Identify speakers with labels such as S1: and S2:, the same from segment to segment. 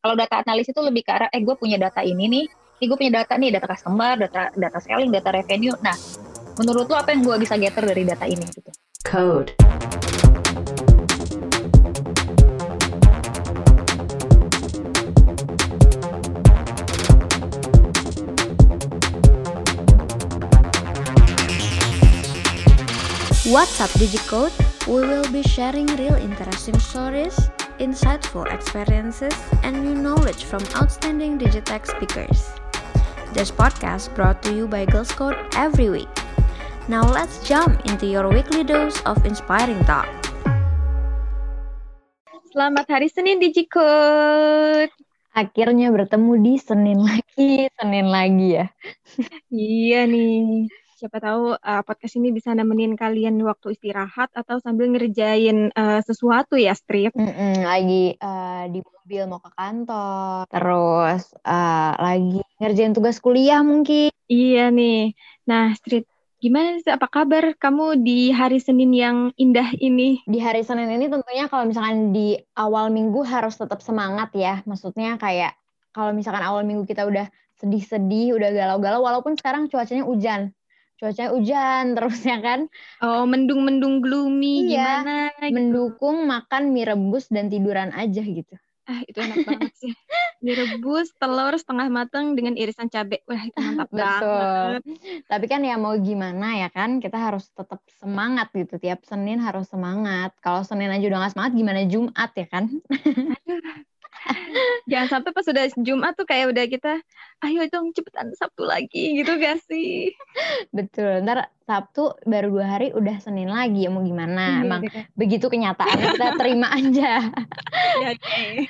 S1: Kalau data analis itu lebih ke arah, eh gue punya data ini nih, ini gue punya data nih, data customer, data data selling, data revenue. Nah, menurut lo apa yang gue bisa gather dari data ini gitu?
S2: Code.
S3: What's up Digicode? We will be sharing real interesting stories, insightful experiences, and new knowledge from outstanding Digitech speakers. This podcast brought to you by Girls Code every week. Now let's jump into your weekly dose of inspiring talk.
S4: Selamat hari Senin Digicode.
S5: Akhirnya bertemu di Senin lagi, Senin lagi ya.
S4: iya nih siapa tahu uh, podcast ini bisa nemenin kalian waktu istirahat atau sambil ngerjain uh, sesuatu ya, Strip.
S5: Mm -mm, lagi uh, di mobil mau ke kantor, terus uh, lagi ngerjain tugas kuliah mungkin.
S4: Iya nih. Nah, Strip, gimana sih apa kabar kamu di hari Senin yang indah ini?
S5: Di hari Senin ini tentunya kalau misalkan di awal minggu harus tetap semangat ya. Maksudnya kayak kalau misalkan awal minggu kita udah sedih-sedih, udah galau-galau, walaupun sekarang cuacanya hujan cuaca hujan terus ya kan?
S4: Oh mendung-mendung gloomy
S5: iya,
S4: gimana
S5: gitu. mendukung makan mie rebus dan tiduran aja gitu.
S4: Ah itu enak banget sih. Mie rebus telur setengah matang dengan irisan cabai wah itu mantap
S5: Betul. banget. Tapi kan ya mau gimana ya kan kita harus tetap semangat gitu. Tiap Senin harus semangat. Kalau Senin aja udah gak semangat gimana Jumat ya kan
S4: Jangan sampai pas sudah Jumat tuh kayak udah kita, ayo dong cepetan Sabtu lagi gitu gak sih?
S5: Betul, ntar Sabtu baru dua hari udah Senin lagi, ya mau gimana? Iya, Emang iya. begitu kenyataan kita terima aja. ya, okay.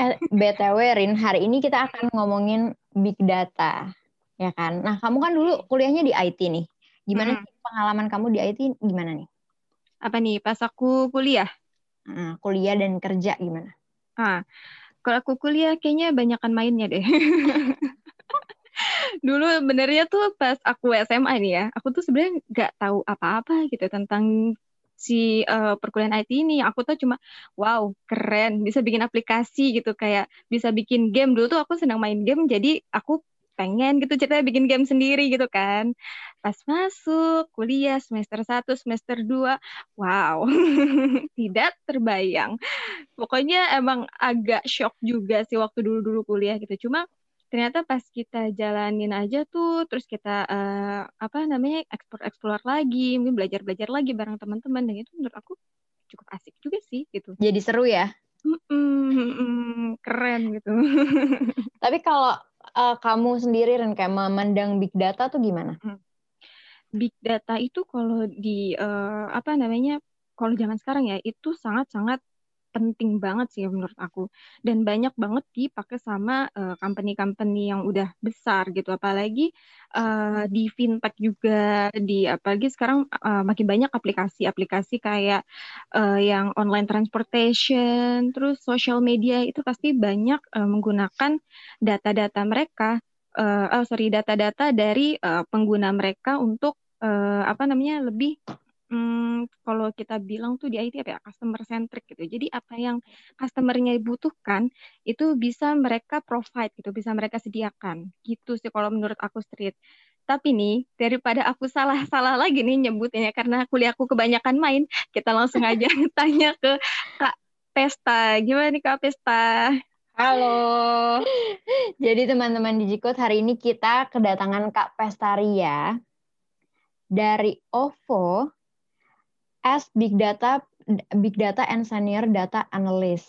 S5: eh, BTW Rin, hari ini kita akan ngomongin big data, ya kan? Nah kamu kan dulu kuliahnya di IT nih, gimana hmm. sih pengalaman kamu di IT gimana nih?
S4: Apa nih, pas aku kuliah?
S5: Nah, kuliah dan kerja gimana?
S4: Ah, kalau aku kuliah kayaknya banyakan mainnya deh. Dulu benernya tuh pas aku SMA ini ya, aku tuh sebenarnya nggak tahu apa-apa gitu tentang si uh, perkuliahan IT ini. Aku tuh cuma wow keren bisa bikin aplikasi gitu kayak bisa bikin game dulu tuh aku senang main game jadi aku pengen gitu ceritanya bikin game sendiri gitu kan. Pas masuk kuliah semester 1, semester 2, wow, tidak terbayang. Pokoknya emang agak shock juga sih waktu dulu-dulu kuliah gitu. Cuma ternyata pas kita jalanin aja tuh, terus kita uh, apa namanya eksplor-eksplor lagi, mungkin belajar-belajar lagi bareng teman-teman dan itu menurut aku cukup asik juga sih gitu.
S5: Jadi seru ya?
S4: Mm -mm, keren gitu.
S5: Tapi kalau uh, kamu sendiri dan kayak memandang big data tuh gimana? Hmm.
S4: Big data itu kalau di uh, apa namanya? Kalau zaman sekarang ya itu sangat-sangat penting banget sih menurut aku. Dan banyak banget dipakai sama uh, company-company yang udah besar gitu. Apalagi uh, di fintech juga di apalagi sekarang uh, makin banyak aplikasi-aplikasi kayak uh, yang online transportation terus social media itu pasti banyak uh, menggunakan data-data mereka uh, oh sorry data-data dari uh, pengguna mereka untuk uh, apa namanya lebih hmm, kalau kita bilang tuh di IT apa ya customer centric gitu. Jadi apa yang customernya butuhkan itu bisa mereka provide gitu, bisa mereka sediakan. Gitu sih kalau menurut aku street. Tapi nih daripada aku salah-salah lagi nih nyebutnya karena kuliahku kebanyakan main, kita langsung aja tanya ke Kak Pesta. Gimana nih Kak Pesta?
S5: Halo. Jadi teman-teman Digicode hari ini kita kedatangan Kak Pestaria dari OVO as Big Data Big Data and Senior Data Analyst.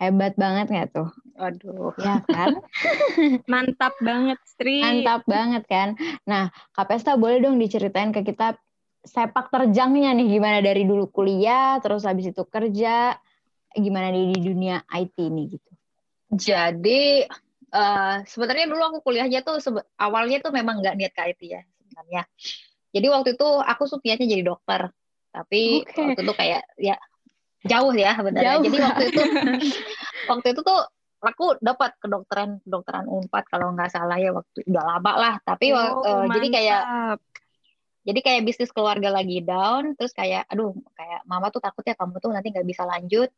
S5: Hebat banget nggak tuh?
S4: Aduh.
S5: Ya kan?
S4: Mantap banget, Sri.
S5: Mantap banget kan? Nah, Kak Pesta boleh dong diceritain ke kita sepak terjangnya nih gimana dari dulu kuliah, terus habis itu kerja, gimana di, di dunia IT nih gitu.
S1: Jadi uh, sebenarnya dulu aku kuliahnya tuh awalnya tuh memang nggak niat ke IT ya sebenarnya. Jadi waktu itu aku sukanya jadi dokter tapi okay. waktu itu kayak ya jauh ya sebenarnya jadi waktu itu waktu itu tuh aku dapat kedokteran kedokteran unpad kalau nggak salah ya waktu udah lama lah tapi oh, uh, jadi kayak jadi kayak bisnis keluarga lagi down terus kayak aduh kayak mama tuh takut ya kamu tuh nanti nggak bisa lanjut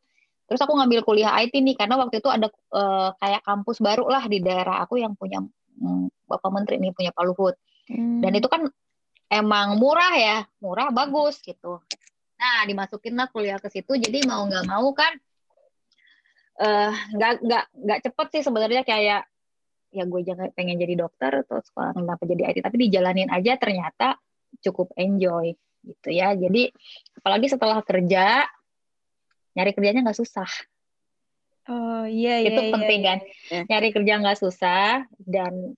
S1: Terus aku ngambil kuliah IT nih karena waktu itu ada uh, kayak kampus baru lah di daerah aku yang punya um, Bapak Menteri nih punya Pak Luhut. Hmm. Dan itu kan emang murah ya, murah bagus gitu. Nah, dimasukin lah kuliah ke situ. Jadi mau nggak mau kan eh, nggak uh, nggak nggak cepet sih sebenarnya kayak ya gue jangan pengen jadi dokter atau sekolah kenapa jadi IT tapi dijalanin aja ternyata cukup enjoy gitu ya jadi apalagi setelah kerja nyari kerjanya nggak susah
S4: oh iya iya
S1: itu iya, penting iya, kan iya. nyari kerja nggak susah dan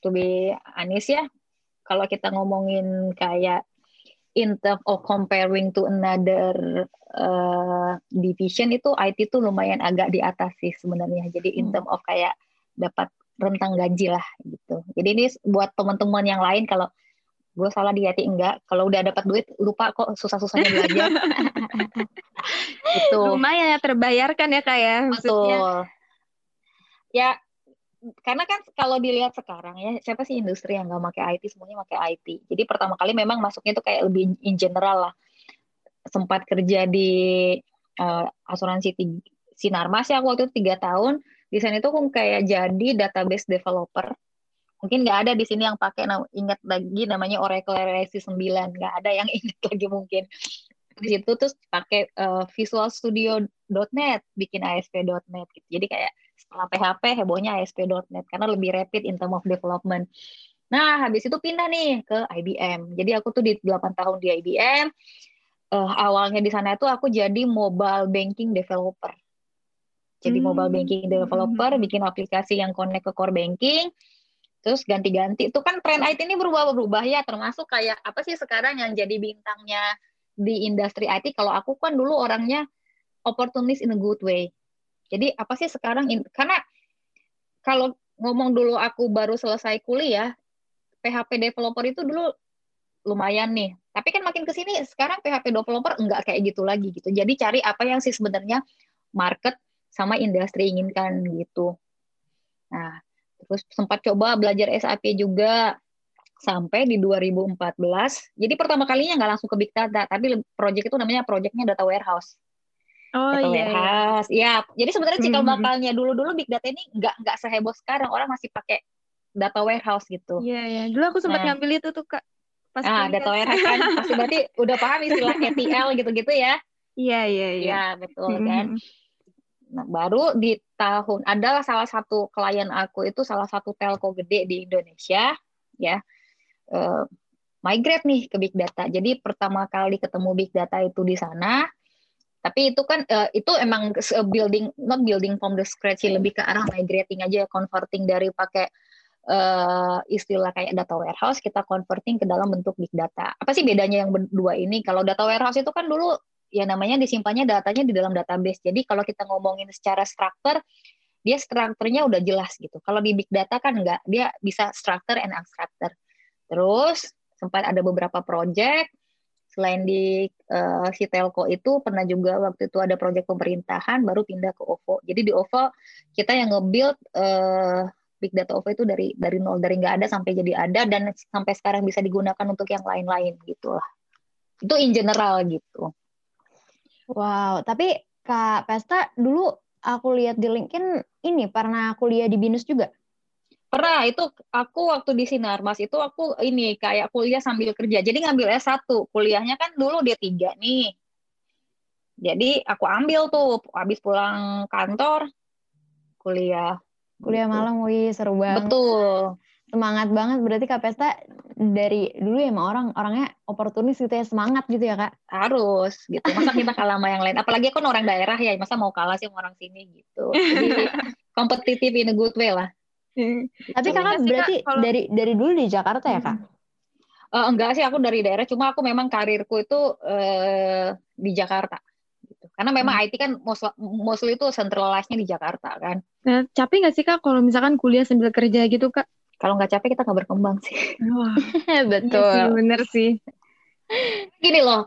S1: to be honest ya kalau kita ngomongin kayak in terms of comparing to another uh, division itu IT itu lumayan agak di atas sih sebenarnya. Jadi in hmm. terms of kayak dapat rentang gaji lah gitu. Jadi ini buat teman-teman yang lain kalau gue salah di hati enggak kalau udah dapat duit lupa kok susah-susahnya belajar
S4: itu lumayan ya terbayarkan ya kayak ya,
S1: betul ya karena kan kalau dilihat sekarang ya siapa sih industri yang nggak pakai IT semuanya pakai IT jadi pertama kali memang masuknya itu kayak lebih in general lah. Sempat kerja di uh, asuransi Sinarmas ya waktu itu tiga tahun. Di sana itu aku kayak jadi database developer. Mungkin nggak ada di sini yang pakai ingat lagi namanya Oracle RSC 9 nggak ada yang ingat lagi mungkin. Di situ terus pakai uh, Visual Studio.net bikin ASP.net gitu. jadi kayak setelah PHP hebohnya ASP.net karena lebih rapid in term of development nah habis itu pindah nih ke IBM jadi aku tuh di 8 tahun di IBM uh, eh, awalnya di sana itu aku jadi mobile banking developer jadi hmm. mobile banking developer, hmm. bikin aplikasi yang connect ke core banking, terus ganti-ganti. Itu kan tren IT ini berubah-berubah ya, termasuk kayak apa sih sekarang yang jadi bintangnya di industri IT. Kalau aku kan dulu orangnya opportunist in a good way. Jadi apa sih sekarang, in, karena kalau ngomong dulu aku baru selesai kuliah, PHP developer itu dulu lumayan nih. Tapi kan makin ke sini sekarang PHP developer enggak kayak gitu lagi gitu. Jadi cari apa yang sih sebenarnya market sama industri inginkan gitu. Nah, terus sempat coba belajar SAP juga sampai di 2014. Jadi pertama kalinya nggak langsung ke big data, tapi project itu namanya projectnya data warehouse.
S4: Oh
S1: iya. iya. Warehouse. Ya, jadi sebenarnya cikal hmm. bakalnya dulu-dulu big data ini nggak nggak seheboh sekarang. Orang masih pakai data warehouse gitu.
S4: Iya, iya. Dulu aku sempat nah. ngambil itu tuh, Kak.
S1: Pas ah, data warehouse kan pasti berarti udah paham istilah ETL gitu-gitu ya.
S4: Iya, iya, iya.
S1: Iya, betul kan. Nah, baru di tahun adalah salah satu klien aku itu salah satu telco gede di Indonesia ya. Uh, migrate nih ke big data. Jadi pertama kali ketemu big data itu di sana. Tapi itu kan uh, itu emang building not building from the scratch sih lebih ke arah migrating aja converting dari pakai uh, istilah kayak data warehouse kita converting ke dalam bentuk big data. Apa sih bedanya yang berdua ini? Kalau data warehouse itu kan dulu ya namanya disimpannya datanya di dalam database. Jadi kalau kita ngomongin secara struktur, dia strukturnya udah jelas gitu. Kalau di big data kan enggak, dia bisa structure and unstructured. Terus sempat ada beberapa project selain di uh, si telco itu pernah juga waktu itu ada project pemerintahan baru pindah ke OVO. Jadi di OVO kita yang nge-build uh, big data OVO itu dari dari nol dari nggak ada sampai jadi ada dan sampai sekarang bisa digunakan untuk yang lain-lain gitulah. Itu in general gitu.
S5: Wow, tapi Kak Pesta dulu aku lihat di LinkedIn ini pernah kuliah di BINUS juga?
S1: Pernah, itu aku waktu di Sinar Mas itu aku ini kayak kuliah sambil kerja. Jadi ngambil S1, kuliahnya kan dulu dia tiga nih. Jadi aku ambil tuh habis pulang kantor kuliah.
S5: Kuliah gitu. malam, wih seru banget.
S1: Betul
S5: semangat banget berarti Kak Pesta dari dulu ya emang orang orangnya oportunis gitu ya semangat gitu ya Kak
S1: harus gitu masa kita kalah sama yang lain apalagi kan orang daerah ya masa mau kalah sih sama orang sini gitu jadi kompetitif in a good way lah.
S5: Tapi kakak ya, berarti kak, kalau... dari dari dulu di Jakarta ya kak
S1: uh, enggak sih aku dari daerah cuma aku memang karirku itu uh, di Jakarta gitu. karena memang hmm. IT kan mostly, mostly itu centralized-nya di Jakarta kan
S4: nah, capek nggak sih kak kalau misalkan kuliah sambil kerja gitu kak
S1: kalau nggak capek kita nggak berkembang sih.
S4: Wah, betul. Iya sih, bener sih.
S1: Gini loh,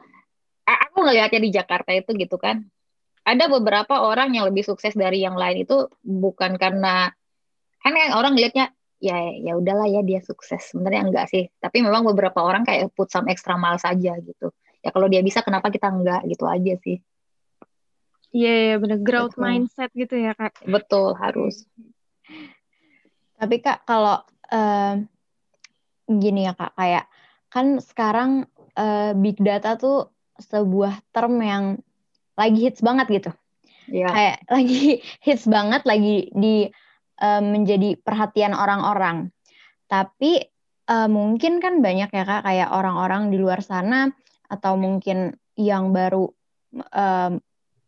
S1: aku ngelihatnya di Jakarta itu gitu kan. Ada beberapa orang yang lebih sukses dari yang lain itu bukan karena kan yang orang ngelihatnya ya ya udahlah ya dia sukses. Sebenarnya enggak sih. Tapi memang beberapa orang kayak put some extra miles saja gitu. Ya kalau dia bisa kenapa kita enggak gitu aja sih.
S4: Iya, yeah, yeah, benar growth Betul. mindset gitu ya kak.
S1: Betul harus.
S5: Tapi kak kalau uh, gini ya kak, kayak kan sekarang uh, big data tuh sebuah term yang lagi hits banget gitu. Yeah. Kayak lagi hits banget, lagi di uh, menjadi perhatian orang-orang. Tapi uh, mungkin kan banyak ya kak, kayak orang-orang di luar sana atau mungkin yang baru uh,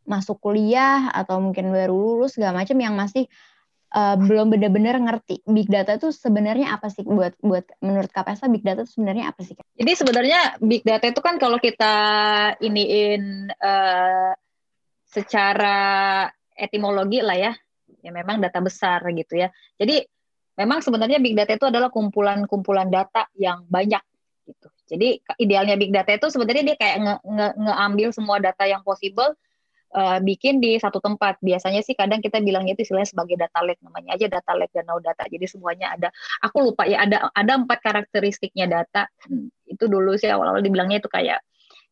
S5: masuk kuliah atau mungkin baru lulus segala macam yang masih uh, belum benar-benar ngerti big data itu sebenarnya apa sih buat buat menurut KPSA big data itu sebenarnya apa sih?
S1: Jadi sebenarnya big data itu kan kalau kita iniin uh, secara etimologi lah ya, ya memang data besar gitu ya. Jadi memang sebenarnya big data itu adalah kumpulan-kumpulan data yang banyak gitu. Jadi idealnya big data itu sebenarnya dia kayak nge, nge, semua data yang possible uh, bikin di satu tempat. Biasanya sih kadang kita bilangnya itu istilahnya sebagai data lake namanya aja data lake dan no data. Jadi semuanya ada. Aku lupa ya ada ada empat karakteristiknya data. Hmm, itu dulu sih awal-awal dibilangnya itu kayak.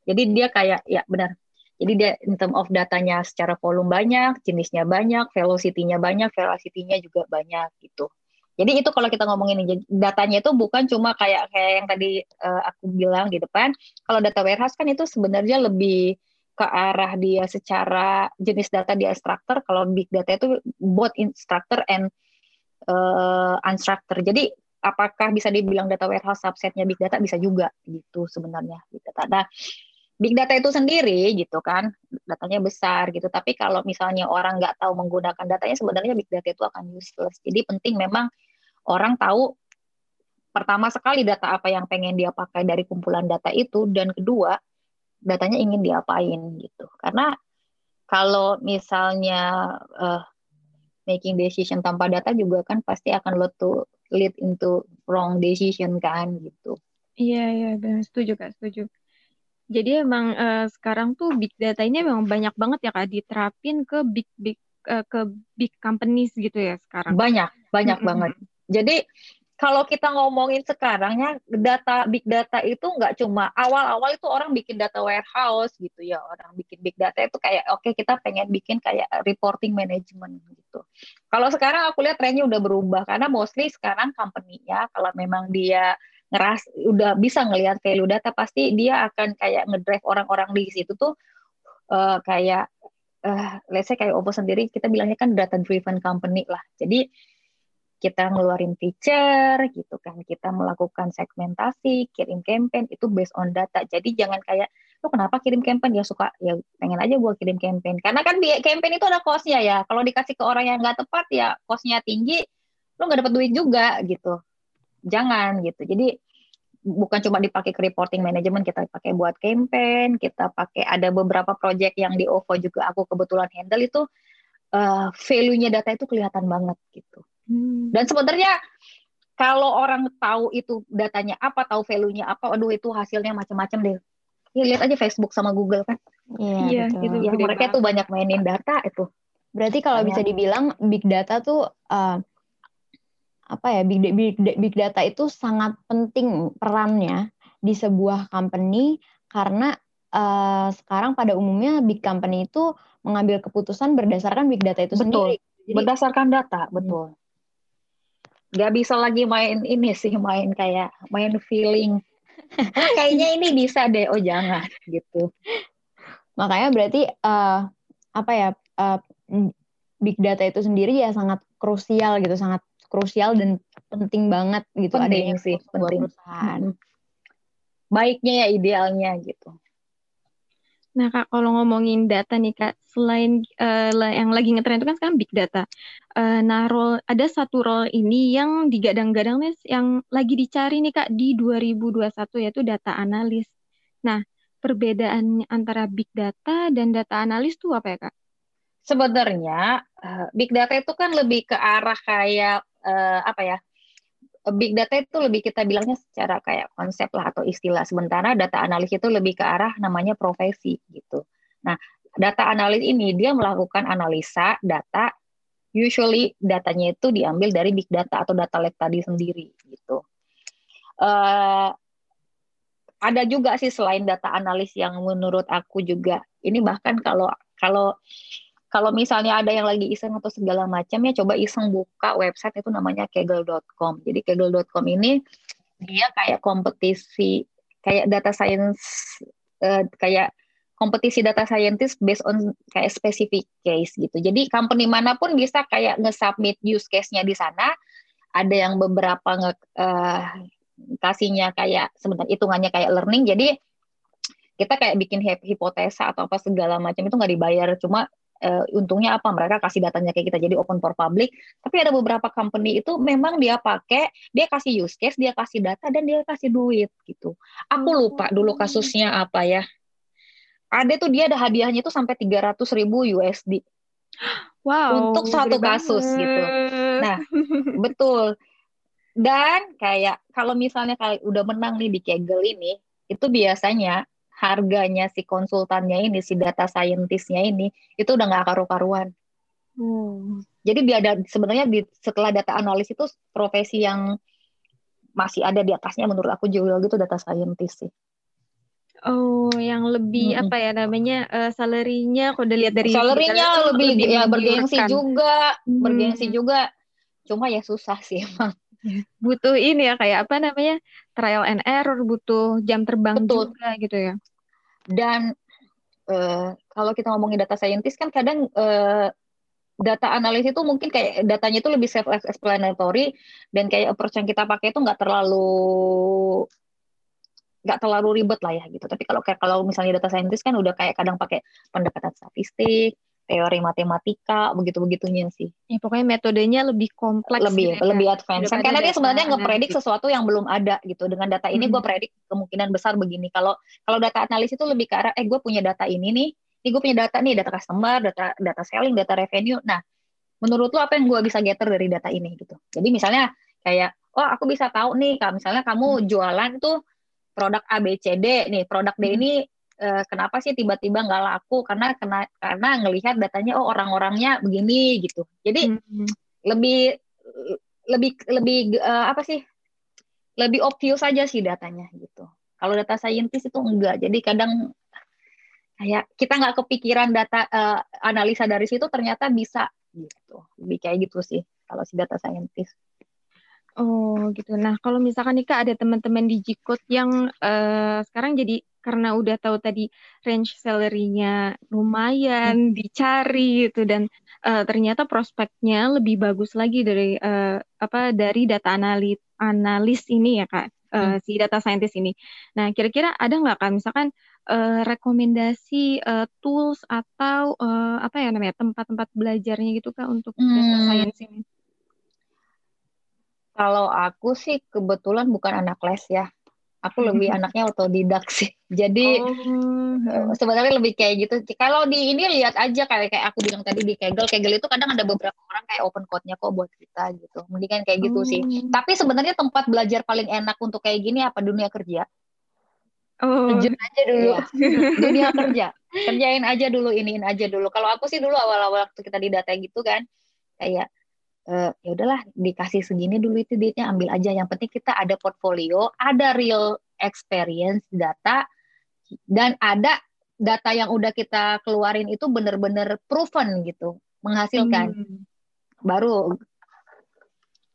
S1: Jadi dia kayak ya benar. Jadi dia in term of datanya secara volume banyak, jenisnya banyak, velocity-nya banyak, velocity-nya juga banyak gitu. Jadi itu kalau kita ngomongin datanya itu bukan cuma kayak kayak yang tadi uh, aku bilang di depan. Kalau data warehouse kan itu sebenarnya lebih ke arah dia secara jenis data dia structure kalau big data itu both instructor and uh, unstructured jadi apakah bisa dibilang data warehouse subsetnya big data bisa juga gitu sebenarnya big data nah big data itu sendiri gitu kan datanya besar gitu tapi kalau misalnya orang nggak tahu menggunakan datanya sebenarnya big data itu akan useless jadi penting memang orang tahu pertama sekali data apa yang pengen dia pakai dari kumpulan data itu dan kedua datanya ingin diapain gitu. Karena kalau misalnya uh, making decision tanpa data juga kan pasti akan lo tuh lead into wrong decision kan gitu.
S4: Iya iya benar setuju kak setuju. Jadi emang uh, sekarang tuh big data ini memang banyak banget ya kak diterapin ke big big uh, ke big companies gitu ya sekarang.
S1: Banyak banyak mm -hmm. banget. Jadi kalau kita ngomongin sekarang ya data big data itu nggak cuma awal-awal itu orang bikin data warehouse gitu ya orang bikin big data itu kayak oke okay, kita pengen bikin kayak reporting management gitu kalau sekarang aku lihat trennya udah berubah karena mostly sekarang company ya kalau memang dia ngeras udah bisa ngelihat value data pasti dia akan kayak ngedrive orang-orang di situ tuh uh, kayak uh, let's say kayak Oppo sendiri kita bilangnya kan data driven company lah. Jadi kita ngeluarin feature gitu kan kita melakukan segmentasi kirim campaign itu based on data. Jadi jangan kayak lu kenapa kirim campaign? Ya suka ya pengen aja gue kirim campaign. Karena kan di campaign itu ada costnya ya. Kalau dikasih ke orang yang nggak tepat ya costnya tinggi lu nggak dapat duit juga gitu jangan gitu jadi bukan cuma dipakai ke reporting management kita pakai buat campaign kita pakai ada beberapa project yang di OVO juga aku kebetulan handle itu uh, value-nya data itu kelihatan banget gitu Hmm. Dan sebenarnya kalau orang tahu itu datanya apa, tahu value-nya apa, aduh itu hasilnya macam-macam deh. Ya, lihat aja Facebook sama Google kan.
S4: Iya, iya itu.
S1: Ya, mereka tuh banyak mainin data itu.
S5: Berarti kalau bisa dibilang big data tuh uh, apa ya big, big big data itu sangat penting perannya di sebuah company karena uh, sekarang pada umumnya big company itu mengambil keputusan berdasarkan big data itu
S1: betul.
S5: sendiri.
S1: Jadi, berdasarkan data, betul. Nggak bisa lagi main ini sih main kayak main feeling. Oh, kayaknya ini bisa deh. Oh jangan gitu.
S5: Makanya berarti uh, apa ya uh, big data itu sendiri ya sangat krusial gitu sangat krusial dan penting banget gitu
S1: penting adanya sih penting perusahaan hmm. baiknya ya idealnya gitu
S4: Nah, Kak, kalau ngomongin data nih, Kak, selain uh, yang lagi ngetren itu kan sekarang big data. Uh, nah, role ada satu role ini yang digadang-gadang nih yang lagi dicari nih, Kak, di 2021 yaitu data analis. Nah, perbedaan antara big data dan data analis itu apa ya, Kak?
S1: Sebenarnya uh, big data itu kan lebih ke arah kayak uh, apa ya? big data itu lebih kita bilangnya secara kayak konsep lah atau istilah. Sementara data analis itu lebih ke arah namanya profesi gitu. Nah, data analis ini dia melakukan analisa data. Usually datanya itu diambil dari big data atau data lake tadi sendiri gitu. Uh, ada juga sih selain data analis yang menurut aku juga ini bahkan kalau kalau kalau misalnya ada yang lagi iseng atau segala macam ya coba iseng buka website itu namanya kegel.com. Jadi kegel.com ini dia kayak kompetisi kayak data science uh, kayak kompetisi data scientist based on kayak specific case gitu. Jadi company mana pun bisa kayak nge-submit use case-nya di sana. Ada yang beberapa nge uh, kasihnya kayak sebenarnya hitungannya kayak learning. Jadi kita kayak bikin hipotesa atau apa segala macam itu nggak dibayar. Cuma uh, untungnya apa mereka kasih datanya kayak kita jadi open for public. Tapi ada beberapa company itu memang dia pakai dia kasih use case dia kasih data dan dia kasih duit gitu. Aku oh. lupa dulu kasusnya apa ya. Ada tuh dia ada hadiahnya tuh sampai 300 ribu USD
S4: wow
S1: untuk satu kasus banget. gitu nah betul. Dan kayak kalau misalnya kayak udah menang nih di Kegel ini itu biasanya harganya si konsultannya ini, si data scientistnya ini, itu udah nggak karu-karuan. Hmm. Jadi dia ada sebenarnya di, setelah data analis itu profesi yang masih ada di atasnya menurut aku jauh gitu data scientist sih.
S4: Oh, yang lebih hmm. apa ya namanya uh, salary-nya kalau dilihat dari
S1: salary-nya lebih, lebih ya bergengsi juga, hmm. bergengsi juga. Cuma ya susah sih emang.
S4: Butuh ini ya kayak apa namanya? trial and error, butuh jam terbang Betul. juga gitu ya.
S1: Dan uh, kalau kita ngomongin data scientist kan kadang uh, data analis itu mungkin kayak datanya itu lebih self explanatory dan kayak approach yang kita pakai itu nggak terlalu nggak terlalu ribet lah ya gitu. Tapi kalau kayak kalau misalnya data scientist kan udah kayak kadang pakai pendekatan statistik, teori matematika begitu begitunya sih.
S4: Ya, pokoknya metodenya lebih kompleks,
S1: lebih gitu ya, lebih advance. Kan karena dia sebenarnya ngepredik sesuatu yang belum ada gitu. Dengan data ini hmm. gue predik kemungkinan besar begini. Kalau kalau data analis itu lebih ke arah, eh gue punya data ini nih, ini gue punya data nih, data customer, data data selling, data revenue. Nah, menurut lo apa yang gue bisa gather dari data ini gitu. Jadi misalnya kayak, oh aku bisa tahu nih, kalau misalnya kamu hmm. jualan tuh produk A B C D nih, produk D hmm. ini Eh, kenapa sih tiba-tiba nggak laku? Karena kena karena ngelihat datanya oh orang-orangnya begini gitu. Jadi hmm. lebih lebih lebih uh, apa sih? Lebih obvious saja sih datanya gitu. Kalau data scientist itu enggak. Jadi kadang kayak kita nggak kepikiran data uh, analisa dari situ ternyata bisa gitu. Lebih kayak gitu sih kalau si data scientist
S4: Oh gitu. Nah kalau misalkan nih kak ada teman-teman di Jikot yang uh, sekarang jadi karena udah tahu tadi range salary-nya lumayan hmm. dicari gitu dan uh, ternyata prospeknya lebih bagus lagi dari uh, apa dari data analis analis ini ya kak uh, hmm. si data scientist ini. Nah kira-kira ada nggak kak misalkan uh, rekomendasi uh, tools atau uh, apa ya namanya tempat-tempat belajarnya gitu kak untuk hmm. data science ini?
S1: Kalau aku sih kebetulan bukan anak les ya. Aku lebih anaknya otodidak sih. Jadi oh. sebenarnya lebih kayak gitu. Kalau di ini lihat aja kayak kayak aku bilang tadi di Kegel. Kegel itu kadang ada beberapa orang kayak open code-nya kok buat kita gitu. Mendingan kayak gitu oh. sih. Tapi sebenarnya tempat belajar paling enak untuk kayak gini apa dunia kerja? Oh. Terjun aja dulu. Ya. dunia kerja. Kerjain aja dulu, iniin aja dulu. Kalau aku sih dulu awal-awal waktu kita di data gitu kan, kayak uh, ya udahlah dikasih segini dulu itu duitnya ambil aja. Yang penting kita ada portfolio ada real experience data dan ada data yang udah kita keluarin itu benar-benar proven gitu menghasilkan. Hmm. baru.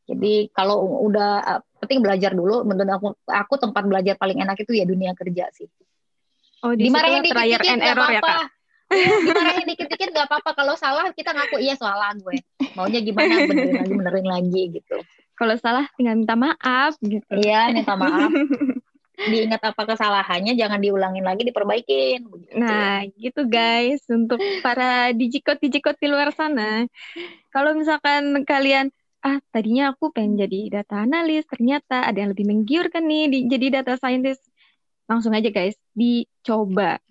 S1: Jadi kalau udah penting belajar dulu. Menurut aku aku tempat belajar paling enak itu ya dunia kerja sih.
S4: Oh, di dimarahin dikit-dikit and error ya, Kak?
S1: Dimarahin dikit-dikit nggak apa-apa. Kalau salah kita ngaku iya salah gue. Maunya gimana? Benerin lagi benerin lagi gitu.
S4: Kalau salah tinggal minta maaf gitu.
S1: Iya minta maaf. Diingat apa kesalahannya jangan diulangin lagi diperbaikin.
S4: Begitu. nah gitu guys. Untuk para dijikot dijikot di luar sana. Kalau misalkan kalian ah tadinya aku pengen jadi data analis ternyata ada yang lebih menggiurkan nih di, jadi data scientist. Langsung aja guys dicoba.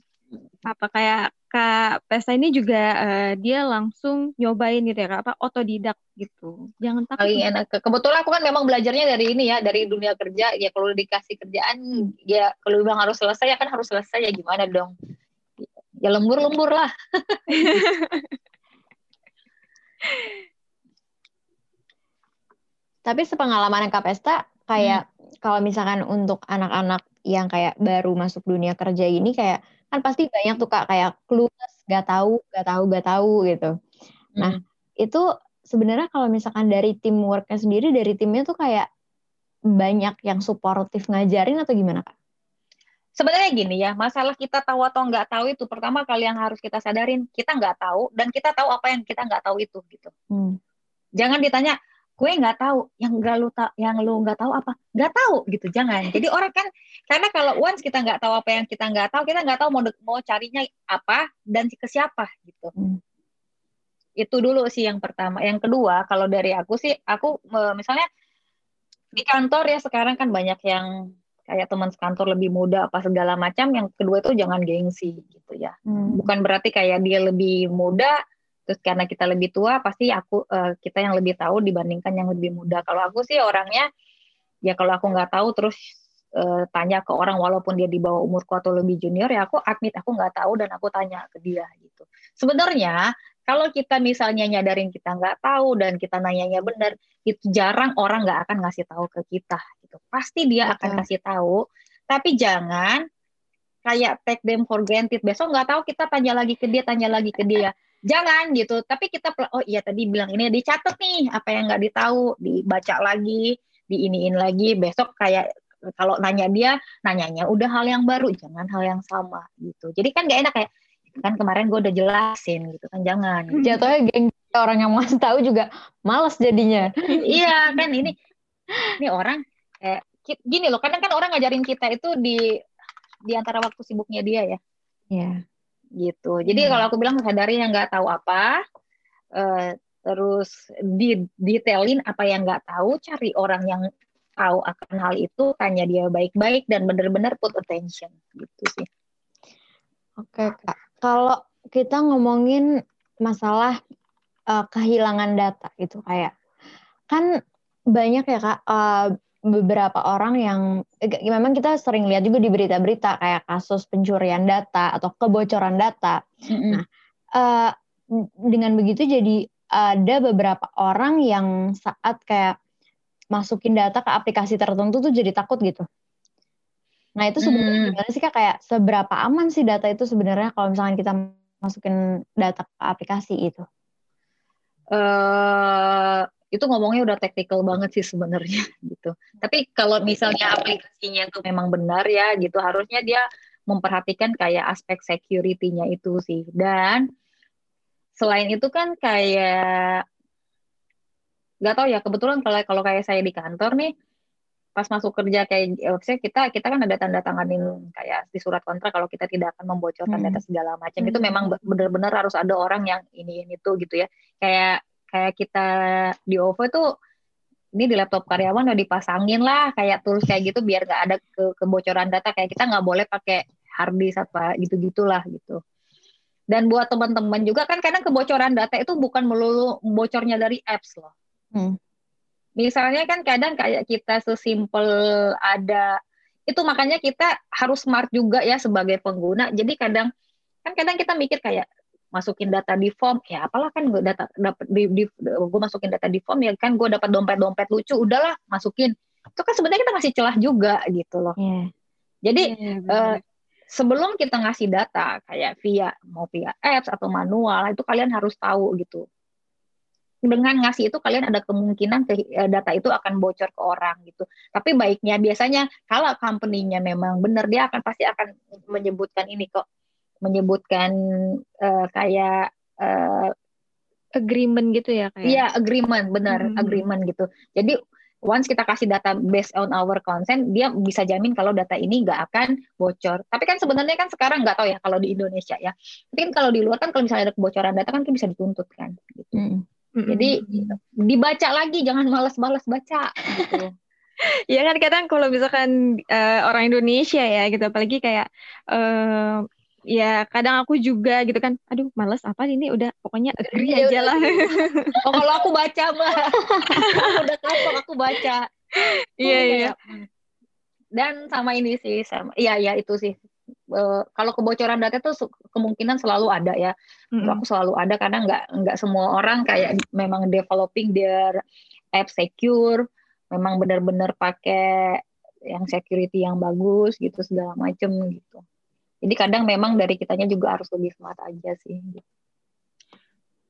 S4: Apa kayak Kak Pesta ini juga uh, dia langsung nyobain gitu ya Kak, apa otodidak gitu. Jangan takut.
S1: Paling enak. Kebetulan aku kan memang belajarnya dari ini ya, dari dunia kerja. Ya kalau dikasih kerjaan, ya kalau bilang harus selesai ya kan harus selesai ya gimana dong. Ya lembur-lembur lah.
S5: Tapi sepengalaman Kak Pesta, kayak hmm. kalau misalkan untuk anak-anak yang kayak baru masuk dunia kerja ini kayak kan pasti banyak tuh kak kayak clueless nggak tahu nggak tahu nggak tahu gitu nah hmm. itu sebenarnya kalau misalkan dari teamworknya sendiri dari timnya tuh kayak banyak yang suportif ngajarin atau gimana kak?
S1: Sebenarnya gini ya, masalah kita tahu atau nggak tahu itu pertama kali yang harus kita sadarin kita nggak tahu dan kita tahu apa yang kita nggak tahu itu gitu. Hmm. Jangan ditanya, gue nggak tahu, yang nggak lu tahu, yang lu nggak tahu apa? Nggak tahu gitu, jangan. Jadi orang kan karena kalau once kita nggak tahu apa yang kita nggak tahu, kita nggak tahu mau mau carinya apa dan ke siapa gitu. Hmm itu dulu sih yang pertama. Yang kedua, kalau dari aku sih, aku misalnya di kantor ya sekarang kan banyak yang kayak teman sekantor lebih muda apa segala macam. Yang kedua itu jangan gengsi gitu ya. Hmm. Bukan berarti kayak dia lebih muda, terus karena kita lebih tua pasti aku uh, kita yang lebih tahu dibandingkan yang lebih muda. Kalau aku sih orangnya ya kalau aku nggak tahu terus uh, tanya ke orang walaupun dia di bawah umurku atau lebih junior ya aku admit aku nggak tahu dan aku tanya ke dia gitu. Sebenarnya kalau kita misalnya nyadarin kita nggak tahu dan kita nanyanya benar, itu jarang orang nggak akan ngasih tahu ke kita. Gitu. Pasti dia akan kasih tahu, tapi jangan kayak take them for granted. Besok nggak tahu kita tanya lagi ke dia, tanya lagi ke dia. Jangan gitu. Tapi kita oh iya tadi bilang ini dicatat nih apa yang nggak ditahu, dibaca lagi, diiniin lagi. Besok kayak kalau nanya dia, nanyanya udah hal yang baru, jangan hal yang sama gitu. Jadi kan nggak enak kayak kan kemarin gue udah jelasin gitu kan jangan
S5: jatuhnya geng orang yang mau tahu juga males jadinya
S1: iya kan ini ini orang eh, gini loh kadang kan orang ngajarin kita itu di di antara waktu sibuknya dia ya
S5: Iya.
S1: Gitu. Jadi hmm. kalau aku bilang sadari yang nggak tahu apa eh, terus di detailin apa yang nggak tahu cari orang yang tahu akan hal itu tanya dia baik-baik dan benar-benar put attention. Gitu sih.
S5: Oke kak. Kalau kita ngomongin masalah uh, kehilangan data gitu kayak kan banyak ya kak uh, beberapa orang yang eh, memang kita sering lihat juga di berita-berita kayak kasus pencurian data atau kebocoran data. Mm-hmm. Nah, uh, dengan begitu jadi ada beberapa orang yang saat kayak masukin data ke aplikasi tertentu tuh jadi takut gitu. Nah itu sebenarnya hmm. gimana sih kak kayak seberapa aman sih data itu sebenarnya kalau misalnya kita masukin data ke aplikasi itu?
S1: Uh, itu ngomongnya udah teknikal banget sih sebenarnya gitu. Tapi kalau misalnya aplikasinya itu memang benar ya gitu, harusnya dia memperhatikan kayak aspek security-nya itu sih. Dan selain itu kan kayak nggak tahu ya kebetulan kalau kalau kayak saya di kantor nih pas masuk kerja kayak saya kita kita kan ada tanda tanganin kayak di surat kontrak kalau kita tidak akan membocorkan hmm. data segala macam hmm. itu memang benar-benar harus ada orang yang ini ini tuh gitu ya kayak kayak kita di OVO itu ini di laptop karyawan udah dipasangin lah kayak tulis kayak gitu biar nggak ada ke kebocoran data. Kayak kita nggak boleh pakai hard disk apa gitu gitulah gitu. Dan buat teman-teman juga kan kadang kebocoran data itu bukan melulu bocornya dari apps loh. Hmm. Misalnya kan kadang kayak kita sesimpel ada itu makanya kita harus smart juga ya sebagai pengguna. Jadi kadang kan kadang kita mikir kayak masukin data di form ya apalah kan gue data dapat di, di gue masukin data di form ya kan gue dapat dompet-dompet lucu udahlah masukin. Itu kan sebenarnya kita masih celah juga gitu loh. Yeah. jadi yeah, iya, uh, sebelum kita ngasih data kayak via mau via apps atau manual itu kalian harus tahu gitu. Dengan ngasih itu kalian ada kemungkinan ke, eh, data itu akan bocor ke orang gitu. Tapi baiknya biasanya kalau company-nya memang benar dia akan pasti akan menyebutkan ini kok menyebutkan uh, kayak uh,
S4: agreement gitu ya kayak.
S1: Iya, agreement, benar, hmm. agreement gitu. Jadi once kita kasih data based on our consent, dia bisa jamin kalau data ini nggak akan bocor. Tapi kan sebenarnya kan sekarang nggak tahu ya kalau di Indonesia ya. Tapi kan kalau di luar kan kalau misalnya ada kebocoran data kan bisa dituntut kan. Gitu. Hmm. Jadi dibaca lagi, jangan malas-malas baca. Gitu.
S4: ya kan kadang kalau misalkan uh, orang Indonesia ya gitu, apalagi kayak uh, ya kadang aku juga gitu kan, aduh males apa ini udah pokoknya agree ya, aja lah.
S1: oh kalau aku baca mbak, udah kapok aku baca.
S4: Iya iya.
S1: Dan sama ini sih, sama, iya iya itu sih uh, kalau kebocoran data itu kemungkinan selalu ada ya. Mm-hmm. Aku selalu ada karena nggak nggak semua orang kayak memang developing their app secure, memang benar-benar pakai yang security yang bagus gitu segala macem gitu. Jadi kadang memang dari kitanya juga harus lebih smart aja sih.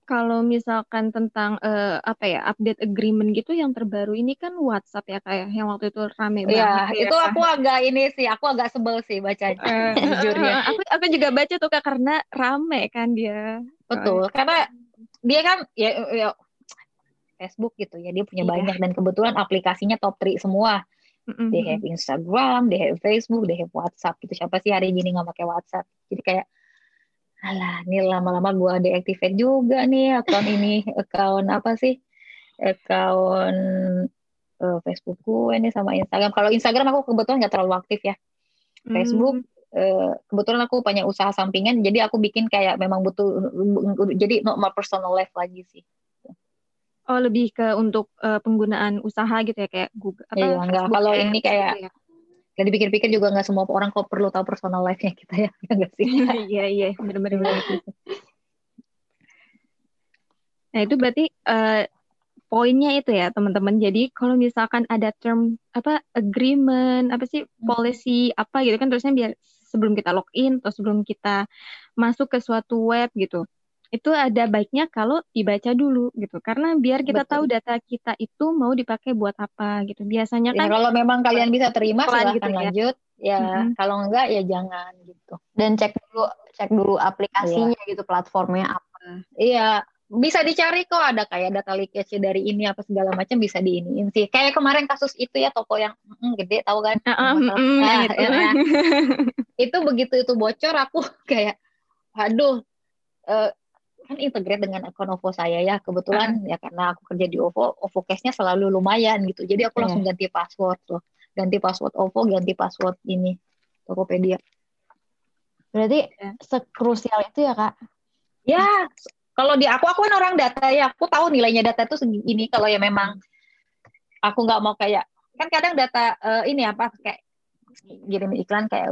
S4: Kalau misalkan tentang uh, apa ya update agreement gitu yang terbaru ini kan WhatsApp ya kayak ya? yang waktu itu rame
S1: iya, banget. Iya, itu ya, aku agak ini sih, aku agak sebel sih bacanya. Uh,
S4: jujurnya. Uh, aku aku juga baca tuh kak karena rame kan dia.
S1: Betul, karena dia kan ya, ya Facebook gitu ya, dia punya iya. banyak dan kebetulan aplikasinya top 3 semua. Mm-hmm. They have Instagram, they have Facebook, they have WhatsApp gitu. Siapa sih hari ini nggak pakai WhatsApp? Jadi kayak alah ini lama-lama gue deactivate juga nih account ini account apa sih account uh, Facebook gue ini sama Instagram kalau Instagram aku kebetulan nggak terlalu aktif ya Facebook uh, kebetulan aku punya usaha sampingan jadi aku bikin kayak memang butuh jadi not my personal life lagi sih
S4: Oh lebih ke untuk uh, penggunaan usaha gitu ya kayak Google
S1: apa iya, enggak kalau ini kayak gitu ya? dan dipikir-pikir juga nggak semua orang kok perlu tahu personal life-nya kita ya enggak sih?
S4: Iya iya benar-benar nah itu berarti uh, poinnya itu ya teman-teman. Jadi kalau misalkan ada term apa agreement apa sih hmm. policy apa gitu kan terusnya biar sebelum kita login atau sebelum kita masuk ke suatu web gitu itu ada baiknya kalau dibaca dulu gitu karena biar kita Betul. tahu data kita itu mau dipakai buat apa gitu biasanya
S1: ya,
S4: kan
S1: kalau memang kalian bisa terima silahkan gitu, ya. lanjut ya mm-hmm. kalau enggak ya jangan gitu
S5: dan cek dulu cek dulu aplikasinya iya. gitu platformnya apa
S1: iya bisa dicari kok ada kayak data leakage dari ini apa segala macam bisa diiniin sih kayak kemarin kasus itu ya toko yang mm, gede tahu kan uh, mm, nah, itu. Ya, ya. itu begitu itu bocor aku kayak aduh uh, kan integrate dengan akun OVO saya ya kebetulan uh. ya karena aku kerja di OVO OVO cashnya selalu lumayan gitu jadi aku langsung yeah. ganti password tuh ganti password OVO ganti password ini Tokopedia
S5: berarti yeah. sekrusial itu ya kak
S1: ya kalau di aku aku kan orang data ya aku tahu nilainya data itu segini kalau ya memang aku nggak mau kayak kan kadang data uh, ini apa kayak kirim iklan kayak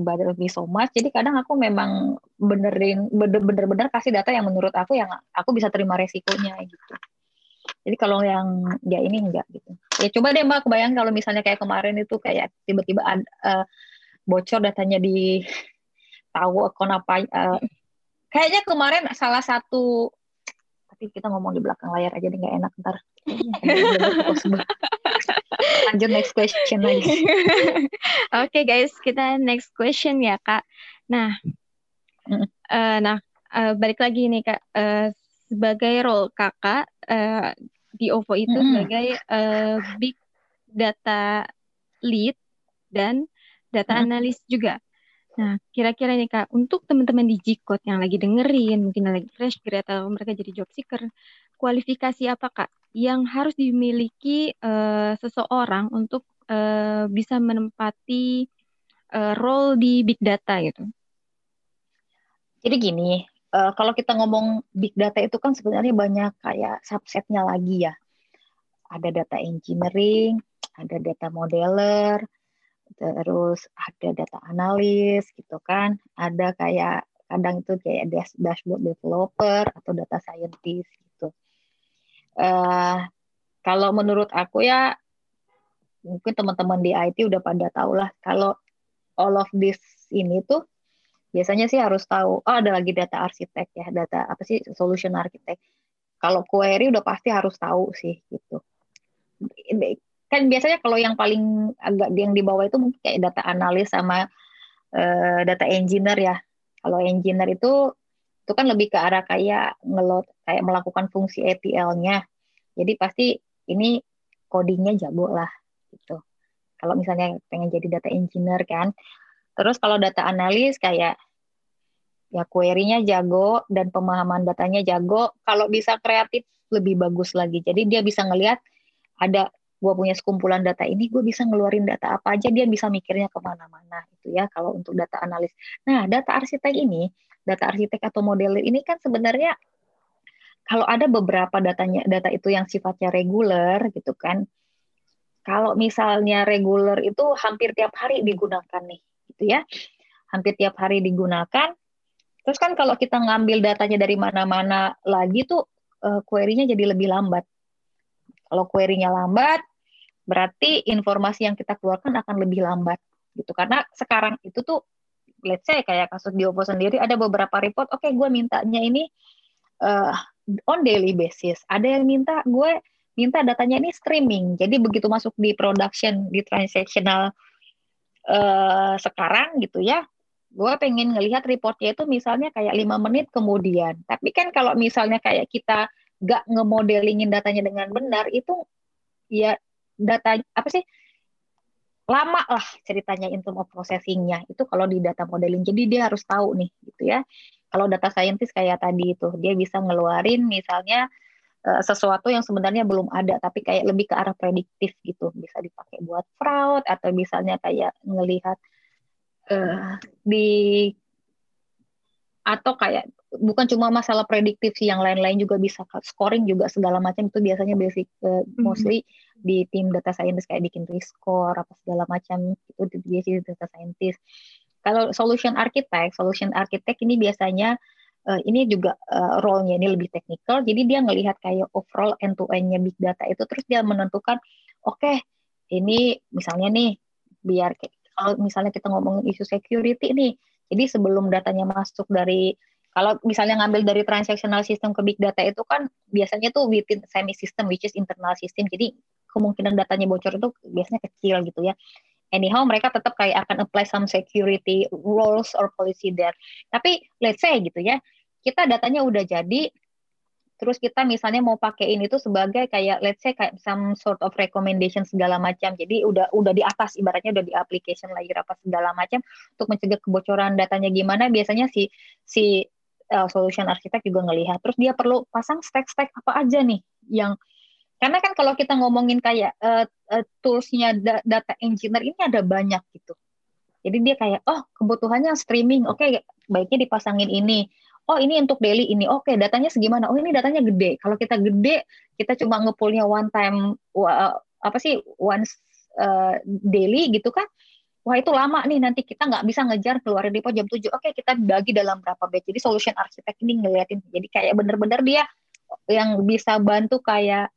S1: bother me so much. Jadi kadang aku memang benerin bener-bener kasih data yang menurut aku yang aku bisa terima resikonya gitu. Jadi kalau yang ya ini enggak gitu. Ya coba deh mbak kebayang kalau misalnya kayak kemarin itu kayak tiba-tiba uh, bocor datanya di tahu akun apa uh, kayaknya kemarin salah satu tapi kita ngomong di belakang layar aja nih nggak enak ntar
S4: lanjut next question lagi oke okay, guys kita next question ya kak nah mm. uh, nah uh, balik lagi nih kak uh, sebagai role kakak uh, di OVO itu mm. sebagai uh, big data lead dan data mm. analis juga Nah, kira-kira nih Kak, untuk teman-teman di Jikot yang lagi dengerin, mungkin lagi fresh grad atau mereka jadi job seeker, kualifikasi apa Kak yang harus dimiliki uh, seseorang untuk uh, bisa menempati uh, role di big data gitu.
S1: Jadi gini, uh, kalau kita ngomong big data itu kan sebenarnya banyak kayak subsetnya lagi ya. Ada data engineering, ada data modeler, terus ada data analis gitu kan, ada kayak kadang itu kayak dashboard developer atau data scientist uh, kalau menurut aku ya mungkin teman-teman di IT udah pada tahu lah kalau all of this ini tuh biasanya sih harus tahu oh ada lagi data arsitek ya data apa sih solution arsitek. Kalau query udah pasti harus tahu sih gitu. Kan biasanya kalau yang paling agak yang di bawah itu mungkin kayak data analis sama uh, data engineer ya. Kalau engineer itu itu kan lebih ke arah kayak ngelot kayak melakukan fungsi ETL-nya. Jadi pasti ini codingnya jago lah gitu. Kalau misalnya pengen jadi data engineer kan. Terus kalau data analis kayak ya query-nya jago dan pemahaman datanya jago. Kalau bisa kreatif lebih bagus lagi. Jadi dia bisa ngelihat ada gue punya sekumpulan data ini, gue bisa ngeluarin data apa aja, dia bisa mikirnya ke mana-mana itu ya kalau untuk data analis. Nah, data arsitek ini data arsitek atau modeler ini kan sebenarnya kalau ada beberapa datanya data itu yang sifatnya reguler gitu kan. Kalau misalnya reguler itu hampir tiap hari digunakan nih gitu ya. Hampir tiap hari digunakan. Terus kan kalau kita ngambil datanya dari mana-mana lagi tuh uh, query-nya jadi lebih lambat. Kalau query-nya lambat berarti informasi yang kita keluarkan akan lebih lambat gitu. Karena sekarang itu tuh let's say kayak kasus di OVO sendiri ada beberapa report, oke okay, gue mintanya ini uh, on daily basis. Ada yang minta gue minta datanya ini streaming. Jadi begitu masuk di production di transactional uh, sekarang gitu ya, gue pengen ngelihat reportnya itu misalnya kayak lima menit kemudian. Tapi kan kalau misalnya kayak kita gak ngemodelingin datanya dengan benar itu ya data apa sih lama lah ceritanya in term of processingnya. Itu kalau di data modeling. Jadi dia harus tahu nih gitu ya. Kalau data scientist kayak tadi itu dia bisa ngeluarin misalnya uh, sesuatu yang sebenarnya belum ada tapi kayak lebih ke arah prediktif gitu. Bisa dipakai buat fraud atau misalnya kayak ngelihat uh, di atau kayak bukan cuma masalah prediktif sih yang lain-lain juga bisa scoring juga segala macam. Itu biasanya basic uh, mostly mm-hmm. Di tim data scientist kayak bikin risk score apa segala macam itu di data scientist kalau solution architect solution architect ini biasanya uh, ini juga uh, role-nya ini lebih teknikal jadi dia ngelihat kayak overall end to end-nya big data itu terus dia menentukan oke okay, ini misalnya nih biar kalau misalnya kita ngomongin isu security nih, jadi sebelum datanya masuk dari kalau misalnya ngambil dari transactional system ke big data itu kan biasanya tuh within semi system which is internal system. Jadi kemungkinan datanya bocor itu biasanya kecil gitu ya. Anyhow mereka tetap kayak akan apply some security rules or policy there. Tapi let's say gitu ya, kita datanya udah jadi terus kita misalnya mau pakai ini tuh sebagai kayak let's say kayak some sort of recommendation segala macam jadi udah udah di atas ibaratnya udah di application layer apa segala macam untuk mencegah kebocoran datanya gimana biasanya si si uh, solution architect juga ngelihat terus dia perlu pasang stack-stack apa aja nih yang karena kan kalau kita ngomongin kayak uh, uh, toolsnya data engineer ini ada banyak gitu. Jadi dia kayak oh kebutuhannya streaming. Oke okay, baiknya dipasangin ini. Oh ini untuk daily ini. Oke okay, datanya segimana? Oh ini datanya gede. Kalau kita gede kita cuma ngepulnya one time uh, apa sih once uh, daily gitu kan? Wah itu lama nih. Nanti kita nggak bisa ngejar keluar depo jam 7 oke kita bagi dalam berapa batch. Jadi solution architect ini ngeliatin. Jadi kayak bener-bener dia yang bisa bantu kayak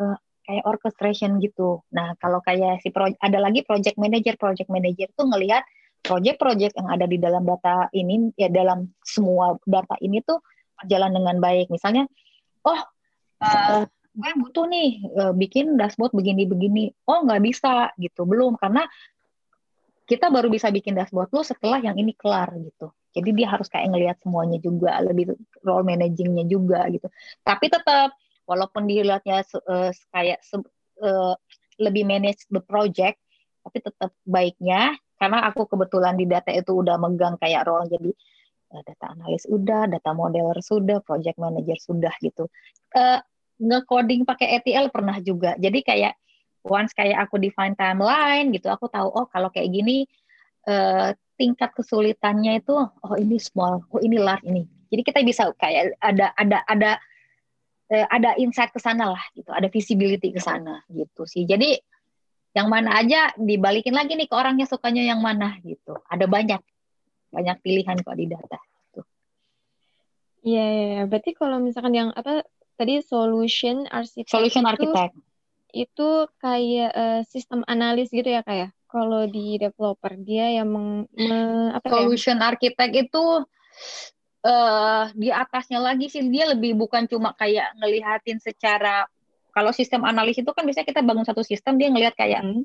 S1: uh, kayak orchestration gitu nah kalau kayak si pro, ada lagi project manager project manager tuh ngelihat project-project yang ada di dalam data ini ya dalam semua data ini tuh berjalan dengan baik. Misalnya, oh uh, gue butuh nih uh, bikin dashboard begini-begini. Oh nggak bisa gitu, belum karena kita baru bisa bikin dashboard lu setelah yang ini kelar gitu. Jadi dia harus kayak ngelihat semuanya juga, lebih role managingnya juga gitu. Tapi tetap walaupun dilihatnya uh, kayak uh, lebih manage the project, tapi tetap baiknya karena aku kebetulan di data itu udah megang kayak role jadi uh, data analis udah, data modeler sudah, project manager sudah gitu. Uh, nge-coding pakai ETL pernah juga. Jadi kayak once kayak aku define timeline gitu, aku tahu oh kalau kayak gini uh, tingkat kesulitannya itu oh ini small, oh ini large ini. Jadi kita bisa kayak ada ada ada ada insight ke sana lah gitu, ada visibility ke sana gitu sih. Jadi yang mana aja dibalikin lagi nih ke orangnya sukanya yang mana gitu ada banyak banyak pilihan kok di data gitu.
S4: Iya, yeah, yeah. berarti kalau misalkan yang apa tadi solution architect
S1: solution architect
S4: itu, itu kayak uh, sistem analis gitu ya kayak ya? kalau di developer dia yang meng, me, apa
S1: ya? solution ya? architect itu uh, di atasnya lagi sih dia lebih bukan cuma kayak ngelihatin secara kalau sistem analis itu kan biasanya kita bangun satu sistem dia ngelihat kayak hmm.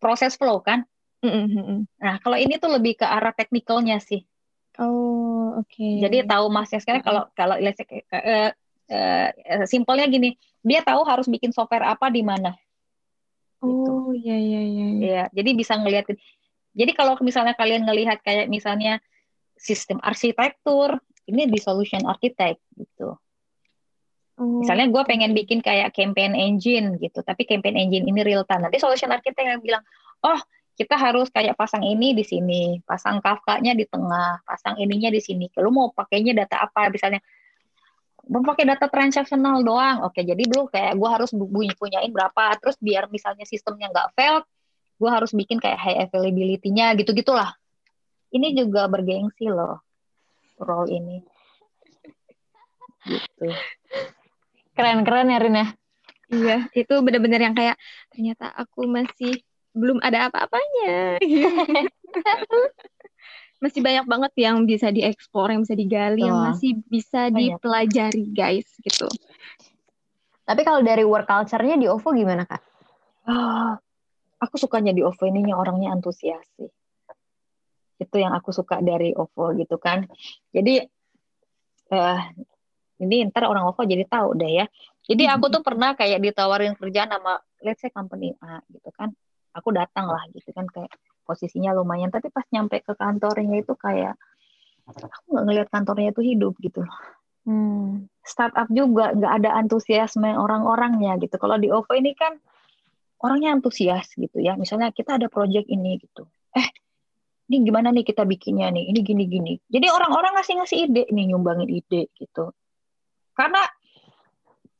S1: proses flow kan. Mm-hmm. Nah kalau ini tuh lebih ke arah teknikalnya sih.
S4: Oh oke. Okay.
S1: Jadi tahu masnya sekarang kalau kalau uh, uh, uh, simpelnya gini, dia tahu harus bikin software apa di mana.
S4: Gitu. Oh iya iya iya.
S1: Iya, jadi bisa ngelihat. Jadi kalau misalnya kalian ngelihat kayak misalnya sistem arsitektur, ini di solution architect gitu. Oh. Misalnya gue pengen bikin kayak campaign engine gitu, tapi campaign engine ini real time. Nanti solution architect yang bilang, oh kita harus kayak pasang ini di sini, pasang Kafka-nya di tengah, pasang ininya di sini. Kalau mau pakainya data apa? Misalnya mau pakai data transaksional doang. Oke, jadi dulu kayak gue harus bunyi punyain berapa, terus biar misalnya sistemnya nggak fail, gue harus bikin kayak high availability-nya gitu-gitulah. Ini juga bergengsi loh role ini. Gitu.
S5: Keren-keren ya Rin ya.
S4: Iya, itu benar-benar yang kayak ternyata aku masih belum ada apa-apanya. masih banyak banget yang bisa dieksplor, yang bisa digali, oh. yang masih bisa banyak. dipelajari, guys, gitu.
S5: Tapi kalau dari work culture-nya di OVO gimana, Kak?
S1: Oh, aku sukanya di OVO ininya orangnya antusias sih. Itu yang aku suka dari OVO gitu kan. Jadi, uh, ini ntar orang OVO jadi tahu deh ya. Jadi aku tuh pernah kayak ditawarin kerjaan sama let's say company A gitu kan. Aku datang lah gitu kan kayak posisinya lumayan tapi pas nyampe ke kantornya itu kayak aku nggak ngelihat kantornya itu hidup gitu hmm. startup juga nggak ada antusiasme orang-orangnya gitu kalau di OVO ini kan orangnya antusias gitu ya misalnya kita ada project ini gitu eh ini gimana nih kita bikinnya nih ini gini gini jadi orang-orang ngasih ngasih ide nih nyumbangin ide gitu karena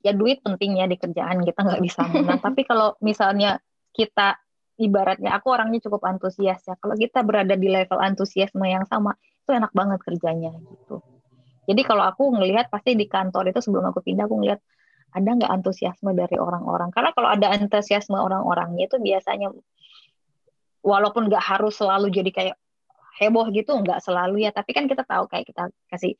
S1: ya duit penting ya di kerjaan kita nggak bisa menang tapi kalau misalnya kita ibaratnya aku orangnya cukup antusias ya. Kalau kita berada di level antusiasme yang sama, itu enak banget kerjanya gitu. Jadi kalau aku ngelihat pasti di kantor itu sebelum aku pindah aku ngelihat ada nggak antusiasme dari orang-orang. Karena kalau ada antusiasme orang-orangnya itu biasanya walaupun nggak harus selalu jadi kayak heboh gitu, nggak selalu ya. Tapi kan kita tahu kayak kita kasih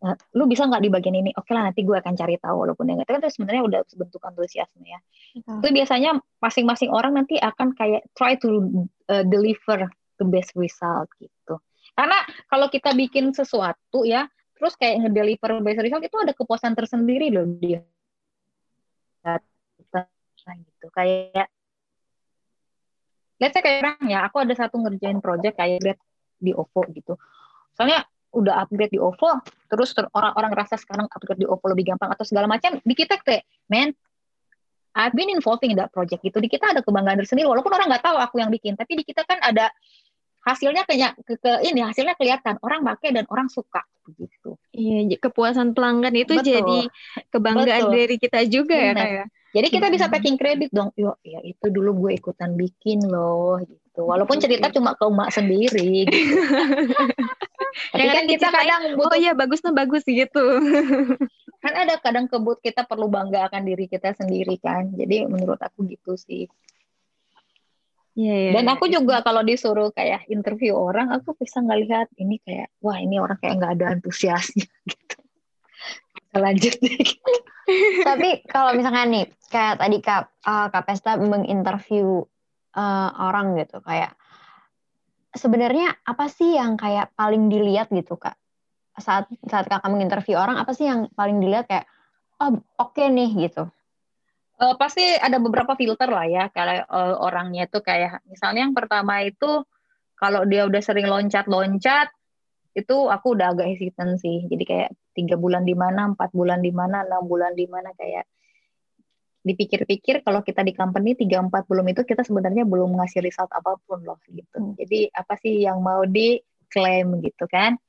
S1: Nah, lu bisa nggak di bagian ini? Oke lah nanti gue akan cari tahu walaupun yang itu kan sebenarnya udah bentuk antusiasme ya. Itu biasanya masing-masing orang nanti akan kayak try to uh, deliver the best result gitu. Karena kalau kita bikin sesuatu ya, terus kayak ngedeliver best result itu ada kepuasan tersendiri loh dia. gitu kayak let's say kayak orang ya, aku ada satu ngerjain project kayak di OVO gitu. Soalnya udah upgrade di OVO, terus orang-orang rasa sekarang upgrade di OVO lebih gampang atau segala macam, di kita kayak, man, I've been involving in that project gitu. Di kita ada kebanggaan tersendiri, walaupun orang nggak tahu aku yang bikin, tapi di kita kan ada hasilnya kayak ke, ke ini hasilnya kelihatan orang pakai dan orang suka begitu.
S4: Iya, kepuasan pelanggan itu Betul. jadi kebanggaan Betul. dari kita juga ya, Benar. ya kayak.
S1: Jadi kita bisa packing kredit dong. Yo, ya itu dulu gue ikutan bikin loh gitu. Walaupun cerita cuma ke emak sendiri gitu.
S4: Tapi kan kita kadang butuh, oh iya bagus tuh bagus gitu.
S1: kan ada kadang kebut kita perlu bangga akan diri kita sendiri kan. Jadi menurut aku gitu sih. Yeah, yeah, Dan iya, aku yeah. juga kalau disuruh kayak interview orang, aku bisa ngelihat ini kayak, wah ini orang kayak nggak ada antusiasnya gitu. Kita lanjut deh.
S5: Tapi kalau misalnya nih, kayak tadi Kak, uh, Kak Pesta menginterview uh, orang gitu, kayak sebenarnya apa sih yang kayak paling dilihat gitu kak saat saat kakak menginterview orang apa sih yang paling dilihat kayak oh oke okay nih gitu
S1: uh, pasti ada beberapa filter lah ya kalau uh, orangnya tuh kayak misalnya yang pertama itu kalau dia udah sering loncat-loncat itu aku udah agak hesitant sih jadi kayak tiga bulan di mana empat bulan di mana enam bulan di mana kayak dipikir-pikir kalau kita di company 3 4 belum itu kita sebenarnya belum ngasih result apa pun loh gitu. Hmm. Jadi apa sih yang mau diklaim gitu kan?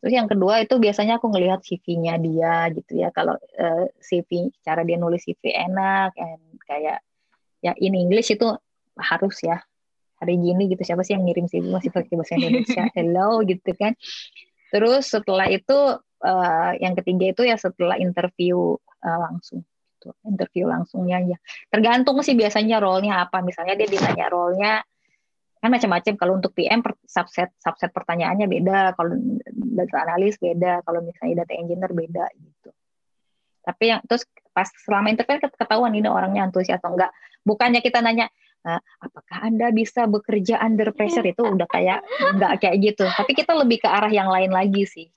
S1: Terus yang kedua itu biasanya aku ngelihat CV-nya dia gitu ya. Kalau uh, eh, CV cara dia nulis CV enak and kayak ya in English itu harus ya. Hari gini gitu siapa sih yang ngirim CV masih pakai bahasa Indonesia? Hello gitu kan. Terus setelah itu uh, yang ketiga itu ya setelah interview uh, langsung gitu interview langsungnya aja tergantung sih biasanya role-nya apa misalnya dia ditanya role-nya kan macam-macam kalau untuk PM subset subset pertanyaannya beda kalau data analis beda kalau misalnya data engineer beda gitu. Tapi yang terus pas selama interview kan ketahuan ini orangnya antusias atau enggak. Bukannya kita nanya apakah anda bisa bekerja under pressure? Itu udah kayak enggak kayak gitu. Tapi kita lebih ke arah yang lain lagi sih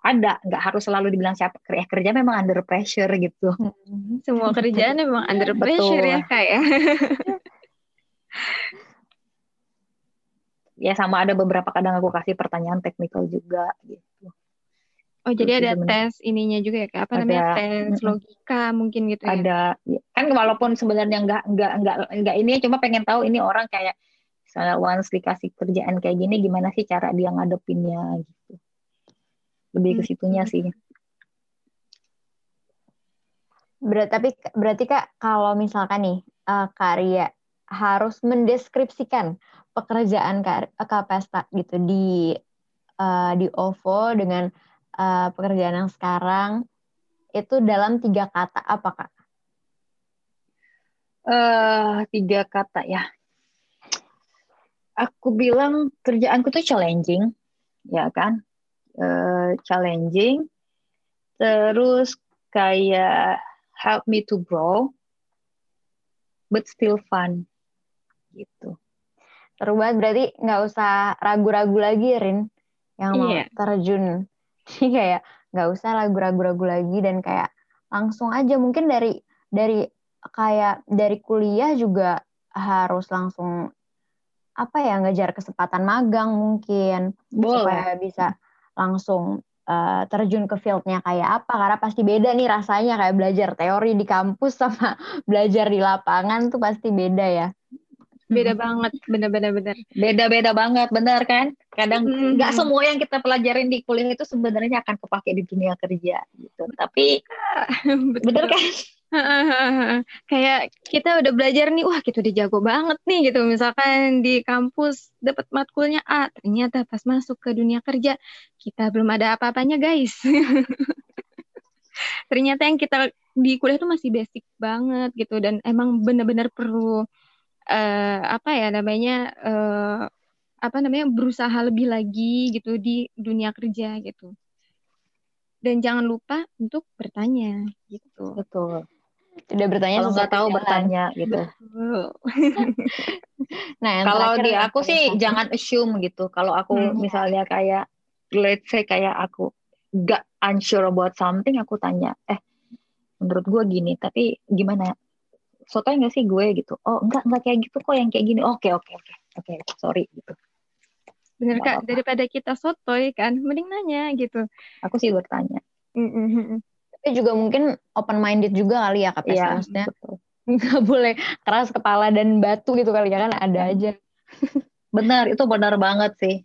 S1: ada nggak harus selalu dibilang siapa kerja kerja memang under pressure gitu.
S4: Hmm, semua kerjaan memang under pressure ya kayak
S1: ya. ya sama ada beberapa kadang aku kasih pertanyaan teknikal juga gitu.
S4: Oh jadi ada tes ininya juga ya kayak apa ada, namanya? Tes logika mungkin gitu
S1: ya? Ada. Kan walaupun sebenarnya nggak nggak nggak nggak ini cuma pengen tahu ini orang kayak misalnya once dikasih kerjaan kayak gini gimana sih cara dia ngadepinnya gitu. Lebih ke hmm. situnya sih.
S5: Ber tapi berarti kak kalau misalkan nih uh, karya harus mendeskripsikan pekerjaan kak, Pesta gitu di uh, di OVO dengan uh, pekerjaan yang sekarang itu dalam tiga kata apa kak?
S1: Uh, tiga kata ya. aku bilang kerjaanku tuh challenging, ya kan? Uh, challenging, terus kayak help me to grow, but still fun, gitu.
S5: Seru banget, berarti nggak usah ragu-ragu lagi, Rin, yang mau yeah. terjun. Jadi kayak nggak usah ragu-ragu lagi dan kayak langsung aja mungkin dari dari kayak dari kuliah juga harus langsung apa ya ngejar kesempatan magang mungkin Boleh. supaya bisa langsung uh, terjun ke fieldnya kayak apa karena pasti beda nih rasanya kayak belajar teori di kampus sama belajar di lapangan tuh pasti beda ya
S4: beda banget bener-bener bener
S1: beda-beda banget bener kan? Kadang nggak hmm. semua yang kita pelajarin di kuliah itu sebenarnya akan kepake di dunia kerja gitu. Tapi bener kan?
S4: Kayak kita udah belajar nih wah kita udah jago banget nih gitu. Misalkan di kampus dapat matkulnya A ternyata pas masuk ke dunia kerja kita belum ada apa-apanya guys. Ternyata yang kita di kuliah itu masih basic banget gitu. Dan emang bener-bener perlu uh, apa ya namanya uh, apa namanya berusaha lebih lagi gitu di dunia kerja gitu. Dan jangan lupa untuk bertanya gitu.
S1: Betul.
S5: Tidak bertanya
S1: kalau nggak tahu bertanya. gitu. Nah kalau di aku sih jangan assume gitu. Kalau aku hmm. misalnya kayak let's say kayak aku gak unsure about something aku tanya eh menurut gue gini tapi gimana sotoy nggak sih gue gitu? Oh enggak enggak kayak gitu kok yang kayak gini. Oke oke oke. Oke sorry gitu.
S4: Bener kak. daripada kita sotoy kan mending nanya gitu.
S1: Aku sih bertanya.
S5: Mm tapi juga mungkin open minded juga kali ya kak ya, maksudnya nggak boleh keras kepala dan batu gitu kali ya kan? Ada iya. aja.
S1: Benar itu benar banget sih.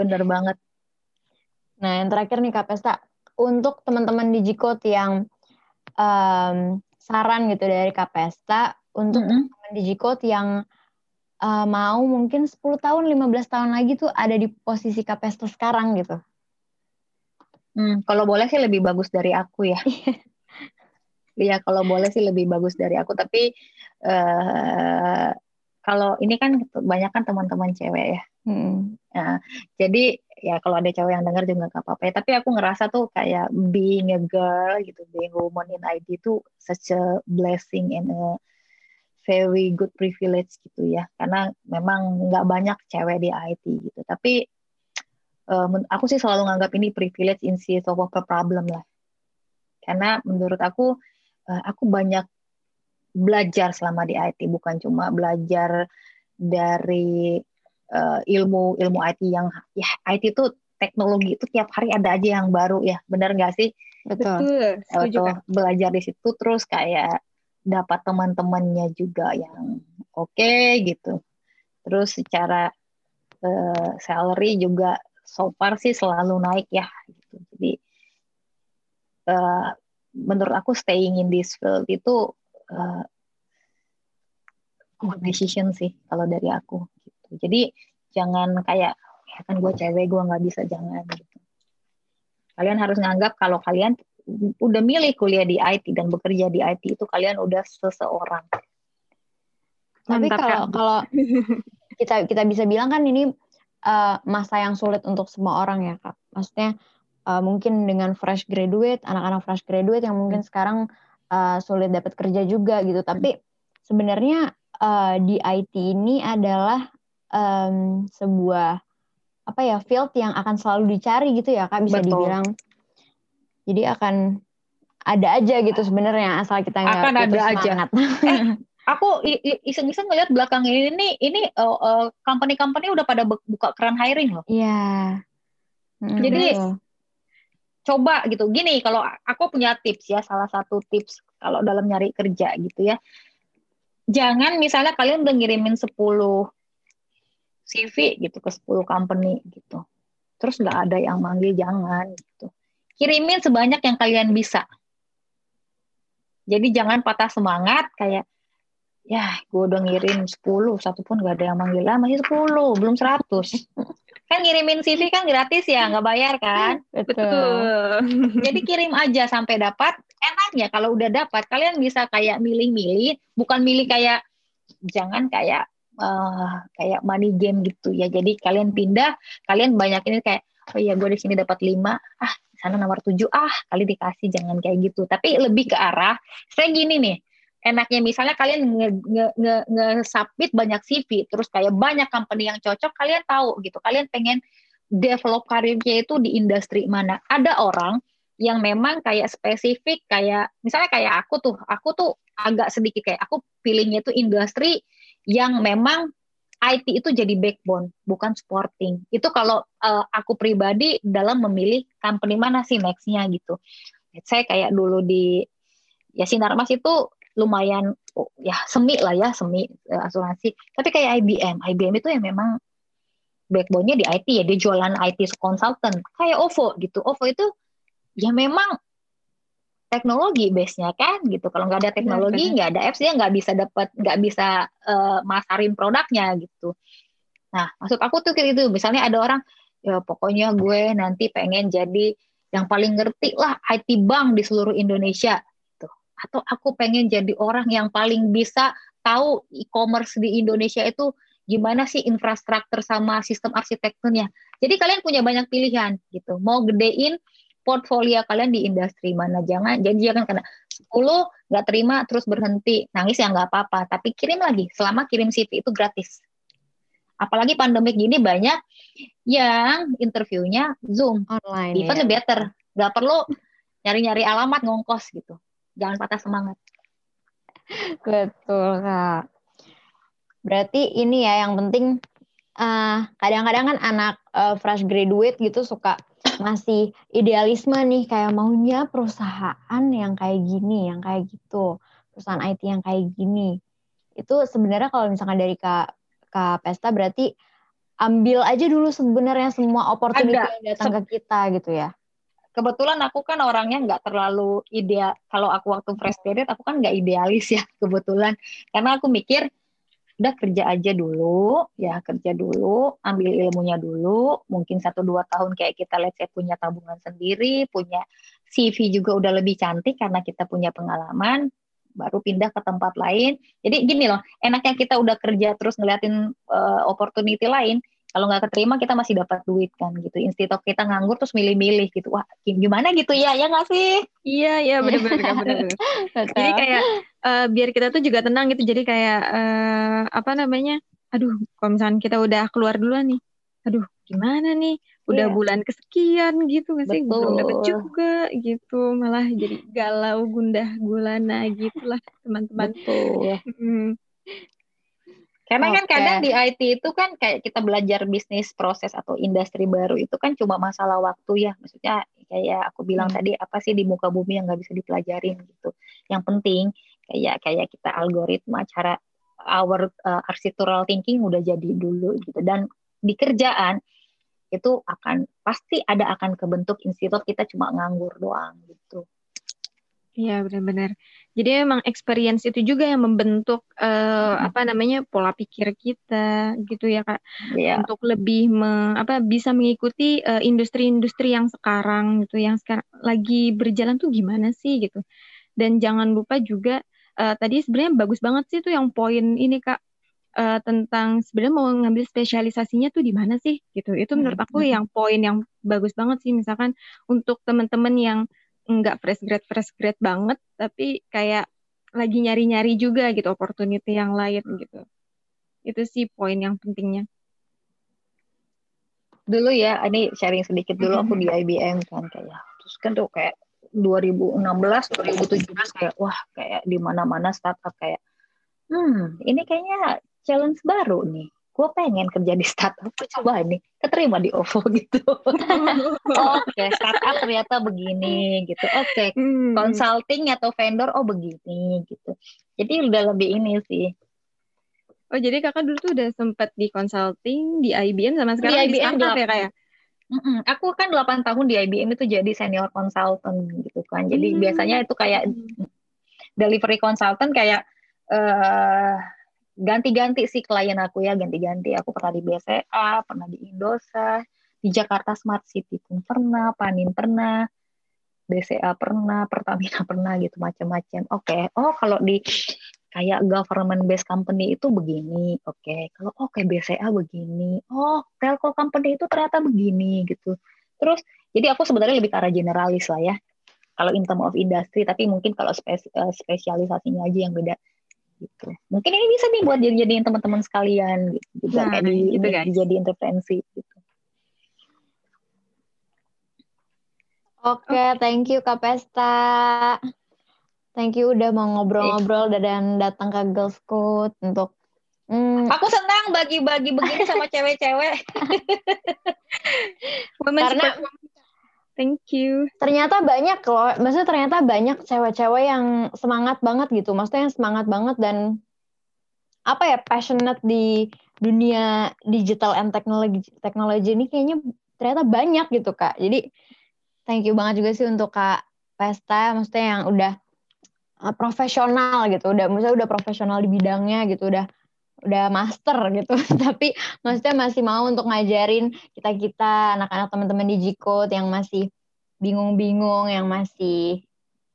S1: Benar banget.
S5: Nah yang terakhir nih kak Pesta. Untuk teman-teman di Jikot yang um, saran gitu dari Kapesta untuk mm -hmm. teman Digicode yang uh, mau mungkin 10 tahun, 15 tahun lagi tuh ada di posisi Kapesta sekarang gitu?
S1: Hmm, kalau boleh sih lebih bagus dari aku ya. Iya, kalau boleh sih lebih bagus dari aku. Tapi uh, kalau ini kan banyak kan teman-teman cewek ya. Hmm. Nah, jadi ya kalau ada cowok yang dengar juga gak apa-apa ya. Tapi aku ngerasa tuh kayak being a girl gitu, being a woman in IT itu such a blessing and a very good privilege gitu ya. Karena memang nggak banyak cewek di IT gitu. Tapi um, aku sih selalu nganggap ini privilege in search of a problem lah. Karena menurut aku uh, aku banyak belajar selama di IT bukan cuma belajar dari uh, ilmu ilmu IT yang ya IT itu teknologi itu tiap hari ada aja yang baru ya. Benar nggak sih?
S5: Betul,
S1: betul. belajar di situ terus kayak dapat teman-temannya juga yang oke okay, gitu. Terus secara uh, salary juga so far sih selalu naik ya gitu. Jadi uh, menurut aku staying in this field itu uh, good decision sih kalau dari aku jadi jangan kayak ya kan gue cewek gue nggak bisa jangan gitu. Kalian harus nganggap kalau kalian udah milih kuliah di IT dan bekerja di IT itu kalian udah seseorang.
S5: Tapi kalau kalau kita kita bisa bilang kan ini uh, masa yang sulit untuk semua orang ya kak. Maksudnya uh, mungkin dengan fresh graduate, anak-anak fresh graduate yang mungkin sekarang uh, sulit dapat kerja juga gitu. Tapi sebenarnya uh, di IT ini adalah um, sebuah apa ya field yang akan selalu dicari gitu ya kak bisa Betul. dibilang jadi akan ada aja gitu sebenarnya asal kita
S1: nggak akan ada aja eh, aku iseng-iseng ngeliat belakang ini nih ini uh, uh, company-company udah pada buka keran hiring loh
S5: iya
S1: yeah. jadi betul. coba gitu gini kalau aku punya tips ya salah satu tips kalau dalam nyari kerja gitu ya jangan misalnya kalian udah ngirimin 10 CV gitu ke 10 company gitu. Terus nggak ada yang manggil jangan gitu. Kirimin sebanyak yang kalian bisa. Jadi jangan patah semangat kayak ya gue udah ngirim 10 satu pun gak ada yang manggil lah masih 10 belum 100 kan ngirimin CV kan gratis ya nggak bayar kan
S5: betul
S1: jadi kirim aja sampai dapat enaknya kalau udah dapat kalian bisa kayak milih-milih bukan milih kayak jangan kayak uh, kayak money game gitu ya. Jadi kalian pindah, kalian banyak ini kayak oh iya gue di sini dapat lima, ah sana nomor tujuh, ah kali dikasih jangan kayak gitu. Tapi lebih ke arah saya gini nih, enaknya misalnya kalian nge, nge, nge, nge banyak CV, terus kayak banyak company yang cocok, kalian tahu gitu, kalian pengen develop karirnya itu di industri mana. Ada orang yang memang kayak spesifik kayak misalnya kayak aku tuh, aku tuh agak sedikit kayak aku pilihnya itu industri yang memang IT itu jadi backbone, bukan sporting. Itu kalau uh, aku pribadi dalam memilih company mana sih nextnya gitu. Saya kayak dulu di ya Sinarmas itu lumayan oh, ya semi lah ya semi uh, asuransi. Tapi kayak IBM, IBM itu yang memang backbone-nya di IT ya, dia jualan IT consultant. Kayak OVO gitu. OVO itu ya memang teknologi base-nya kan gitu. Kalau nggak ada teknologi, nggak ada apps dia nggak bisa dapat nggak bisa uh, masarin produknya gitu. Nah, maksud aku tuh kayak gitu. Misalnya ada orang ya pokoknya gue nanti pengen jadi yang paling ngerti lah IT bank di seluruh Indonesia gitu. Atau aku pengen jadi orang yang paling bisa tahu e-commerce di Indonesia itu gimana sih infrastruktur sama sistem arsitekturnya. Jadi kalian punya banyak pilihan gitu. Mau gedein portfolio kalian di industri mana. Jangan jadi jangan karena 10 nggak terima terus berhenti. Nangis ya nggak apa-apa, tapi kirim lagi. Selama kirim CV itu gratis. Apalagi pandemik gini banyak yang interviewnya Zoom. Online. Even ya. better. Nggak perlu nyari-nyari alamat ngongkos gitu. Jangan patah semangat.
S5: Betul, Kak. Berarti ini ya yang penting eh, kadang-kadang kan anak uh, fresh graduate gitu suka masih idealisme nih kayak maunya perusahaan yang kayak gini, yang kayak gitu, perusahaan IT yang kayak gini. Itu sebenarnya kalau misalkan dari Kak Kak Pesta berarti ambil aja dulu sebenarnya semua opportunity Ada. yang datang ke kita gitu ya.
S1: Kebetulan aku kan orangnya nggak terlalu ideal. Kalau aku waktu fresh graduate aku kan nggak idealis ya kebetulan. Karena aku mikir udah kerja aja dulu ya kerja dulu ambil ilmunya dulu. Mungkin satu dua tahun kayak kita let's say punya tabungan sendiri punya CV juga udah lebih cantik karena kita punya pengalaman baru pindah ke tempat lain. Jadi gini loh enaknya kita udah kerja terus ngeliatin uh, opportunity lain kalau nggak keterima kita masih dapat duit kan gitu. Instead of kita nganggur terus milih-milih gitu wah gimana gitu ya ya nggak sih?
S4: Iya iya benar-benar benar jadi kayak uh, biar kita tuh juga tenang gitu. Jadi kayak uh, apa namanya aduh kalau misalnya kita udah keluar duluan nih aduh gimana nih? Udah yeah. bulan kesekian gitu nggak sih? Belum dapet juga gitu. Malah jadi galau gundah gulana gitulah teman-teman.
S1: Betul Karena okay. kan kadang di IT itu kan kayak kita belajar bisnis proses atau industri baru itu kan cuma masalah waktu ya. Maksudnya kayak aku bilang hmm. tadi apa sih di muka bumi yang nggak bisa dipelajarin gitu. Yang penting kayak kayak kita algoritma cara our uh, architectural thinking udah jadi dulu gitu. Dan di kerjaan itu akan pasti ada akan kebentuk institut kita cuma nganggur doang gitu.
S4: Iya benar-benar. Jadi memang experience itu juga yang membentuk uh, apa namanya pola pikir kita gitu ya kak. Iya. Untuk lebih me, apa bisa mengikuti uh, industri-industri yang sekarang gitu, yang sekarang lagi berjalan tuh gimana sih gitu. Dan jangan lupa juga uh, tadi sebenarnya bagus banget sih tuh yang poin ini kak uh, tentang sebenarnya mau ngambil spesialisasinya tuh di mana sih gitu. Itu menurut aku yang poin yang bagus banget sih misalkan untuk teman-teman yang nggak fresh grad fresh grad banget tapi kayak lagi nyari-nyari juga gitu opportunity yang lain gitu. Itu sih poin yang pentingnya.
S1: Dulu ya ini sharing sedikit dulu aku di IBM kan kayak terus kan tuh kayak 2016 2017 kayak wah kayak di mana-mana startup kayak hmm ini kayaknya challenge baru nih gue pengen kerja di startup coba ini keterima di OVO gitu oke okay, startup ternyata begini gitu oke okay, hmm. consulting atau vendor oh begini gitu jadi udah lebih ini sih
S4: oh jadi kakak dulu tuh udah sempat di consulting di IBM sama sekarang di, IBM di startup ya kayak
S1: Mm -mm. Aku kan 8 tahun di IBM itu jadi senior consultant gitu kan. Jadi hmm. biasanya itu kayak delivery consultant kayak uh, ganti-ganti sih klien aku ya ganti-ganti aku pernah di BCA pernah di Indosat di Jakarta Smart City pun pernah Panin pernah BCA pernah Pertamina pernah gitu macam-macam oke okay. oh kalau di kayak government based company itu begini, oke. Okay. Kalau oke okay, BCA begini, oh telco company itu ternyata begini gitu. Terus jadi aku sebenarnya lebih ke arah generalis lah ya. Kalau in term of industry, tapi mungkin kalau spes uh, spesialisasinya aja yang beda gitu. Mungkin ini bisa nih buat jadi-jadiin teman-teman sekalian gitu. Juga nah, kayak di, gitu, guys. jadi intervensi gitu.
S5: Oke, okay, thank you Kak Pesta. Thank you udah mau ngobrol-ngobrol dan datang ke Girls Code untuk
S1: Hmm. Aku senang bagi-bagi begini sama cewek-cewek.
S5: Karena
S4: thank you.
S5: Ternyata banyak loh, maksudnya ternyata banyak cewek-cewek yang semangat banget gitu. Maksudnya yang semangat banget dan apa ya passionate di dunia digital and teknologi teknologi ini kayaknya ternyata banyak gitu kak. Jadi thank you banget juga sih untuk kak Pesta, maksudnya yang udah uh, profesional gitu udah misalnya udah profesional di bidangnya gitu udah udah master gitu. Tapi maksudnya masih mau untuk ngajarin kita kita anak-anak teman-teman di G-Code yang masih bingung-bingung yang masih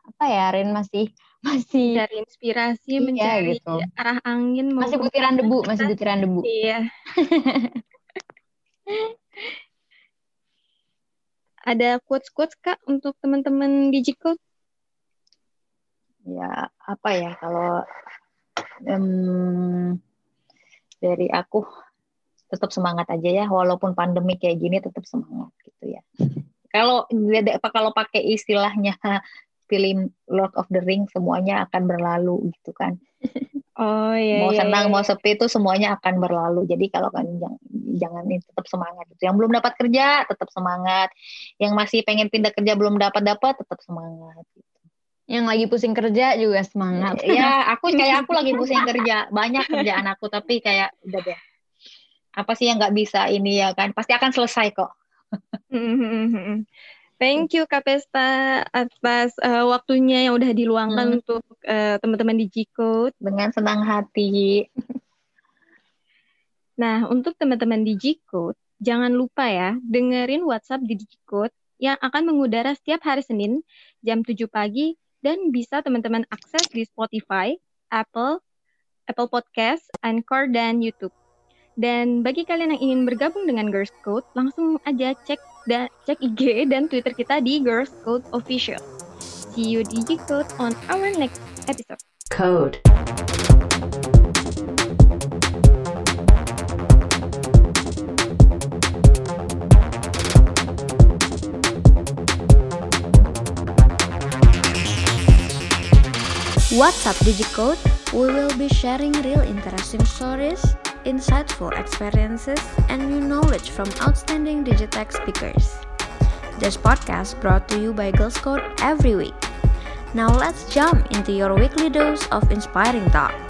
S5: apa ya Rin masih masih
S4: mencari inspirasi iya, mencari gitu. arah angin
S5: masih butiran debu masih butiran debu.
S4: Iya. Ada quotes quotes kak untuk teman-teman di G-Code?
S1: Ya apa ya kalau um, dari aku tetap semangat aja ya walaupun pandemi kayak gini tetap semangat gitu ya kalau kalau pakai istilahnya film Lord of the Ring semuanya akan berlalu gitu kan
S4: Oh iya.
S1: Mau
S4: iya,
S1: senang
S4: iya.
S1: mau sepi itu semuanya akan berlalu. Jadi kalau kan jangan, jangan tetap semangat gitu. Yang belum dapat kerja tetap semangat. Yang masih pengen pindah kerja belum dapat dapat tetap semangat.
S5: Yang lagi pusing kerja juga semangat.
S1: Ya, aku kayak aku lagi pusing kerja, banyak kerjaan aku tapi kayak udah deh. Apa sih yang nggak bisa ini ya kan? Pasti akan selesai kok.
S4: Thank you Kak Pesta atas uh, waktunya yang udah diluangkan hmm. untuk uh, teman-teman di G-Code.
S1: Dengan senang hati.
S4: nah, untuk teman-teman di G-Code, jangan lupa ya, dengerin WhatsApp di G-Code yang akan mengudara setiap hari Senin jam 7 pagi dan bisa teman-teman akses di Spotify, Apple, Apple Podcast, Anchor, dan YouTube. Dan bagi kalian yang ingin bergabung dengan Girls Code, langsung aja cek da cek IG dan Twitter kita di Girls Code Official. See you di Code on our next episode. Code.
S3: What's up Digicode? We will be sharing real interesting stories, insightful experiences, and new knowledge from outstanding Digitech speakers. This podcast brought to you by Girls Code every week. Now let's jump into your weekly dose of inspiring talk.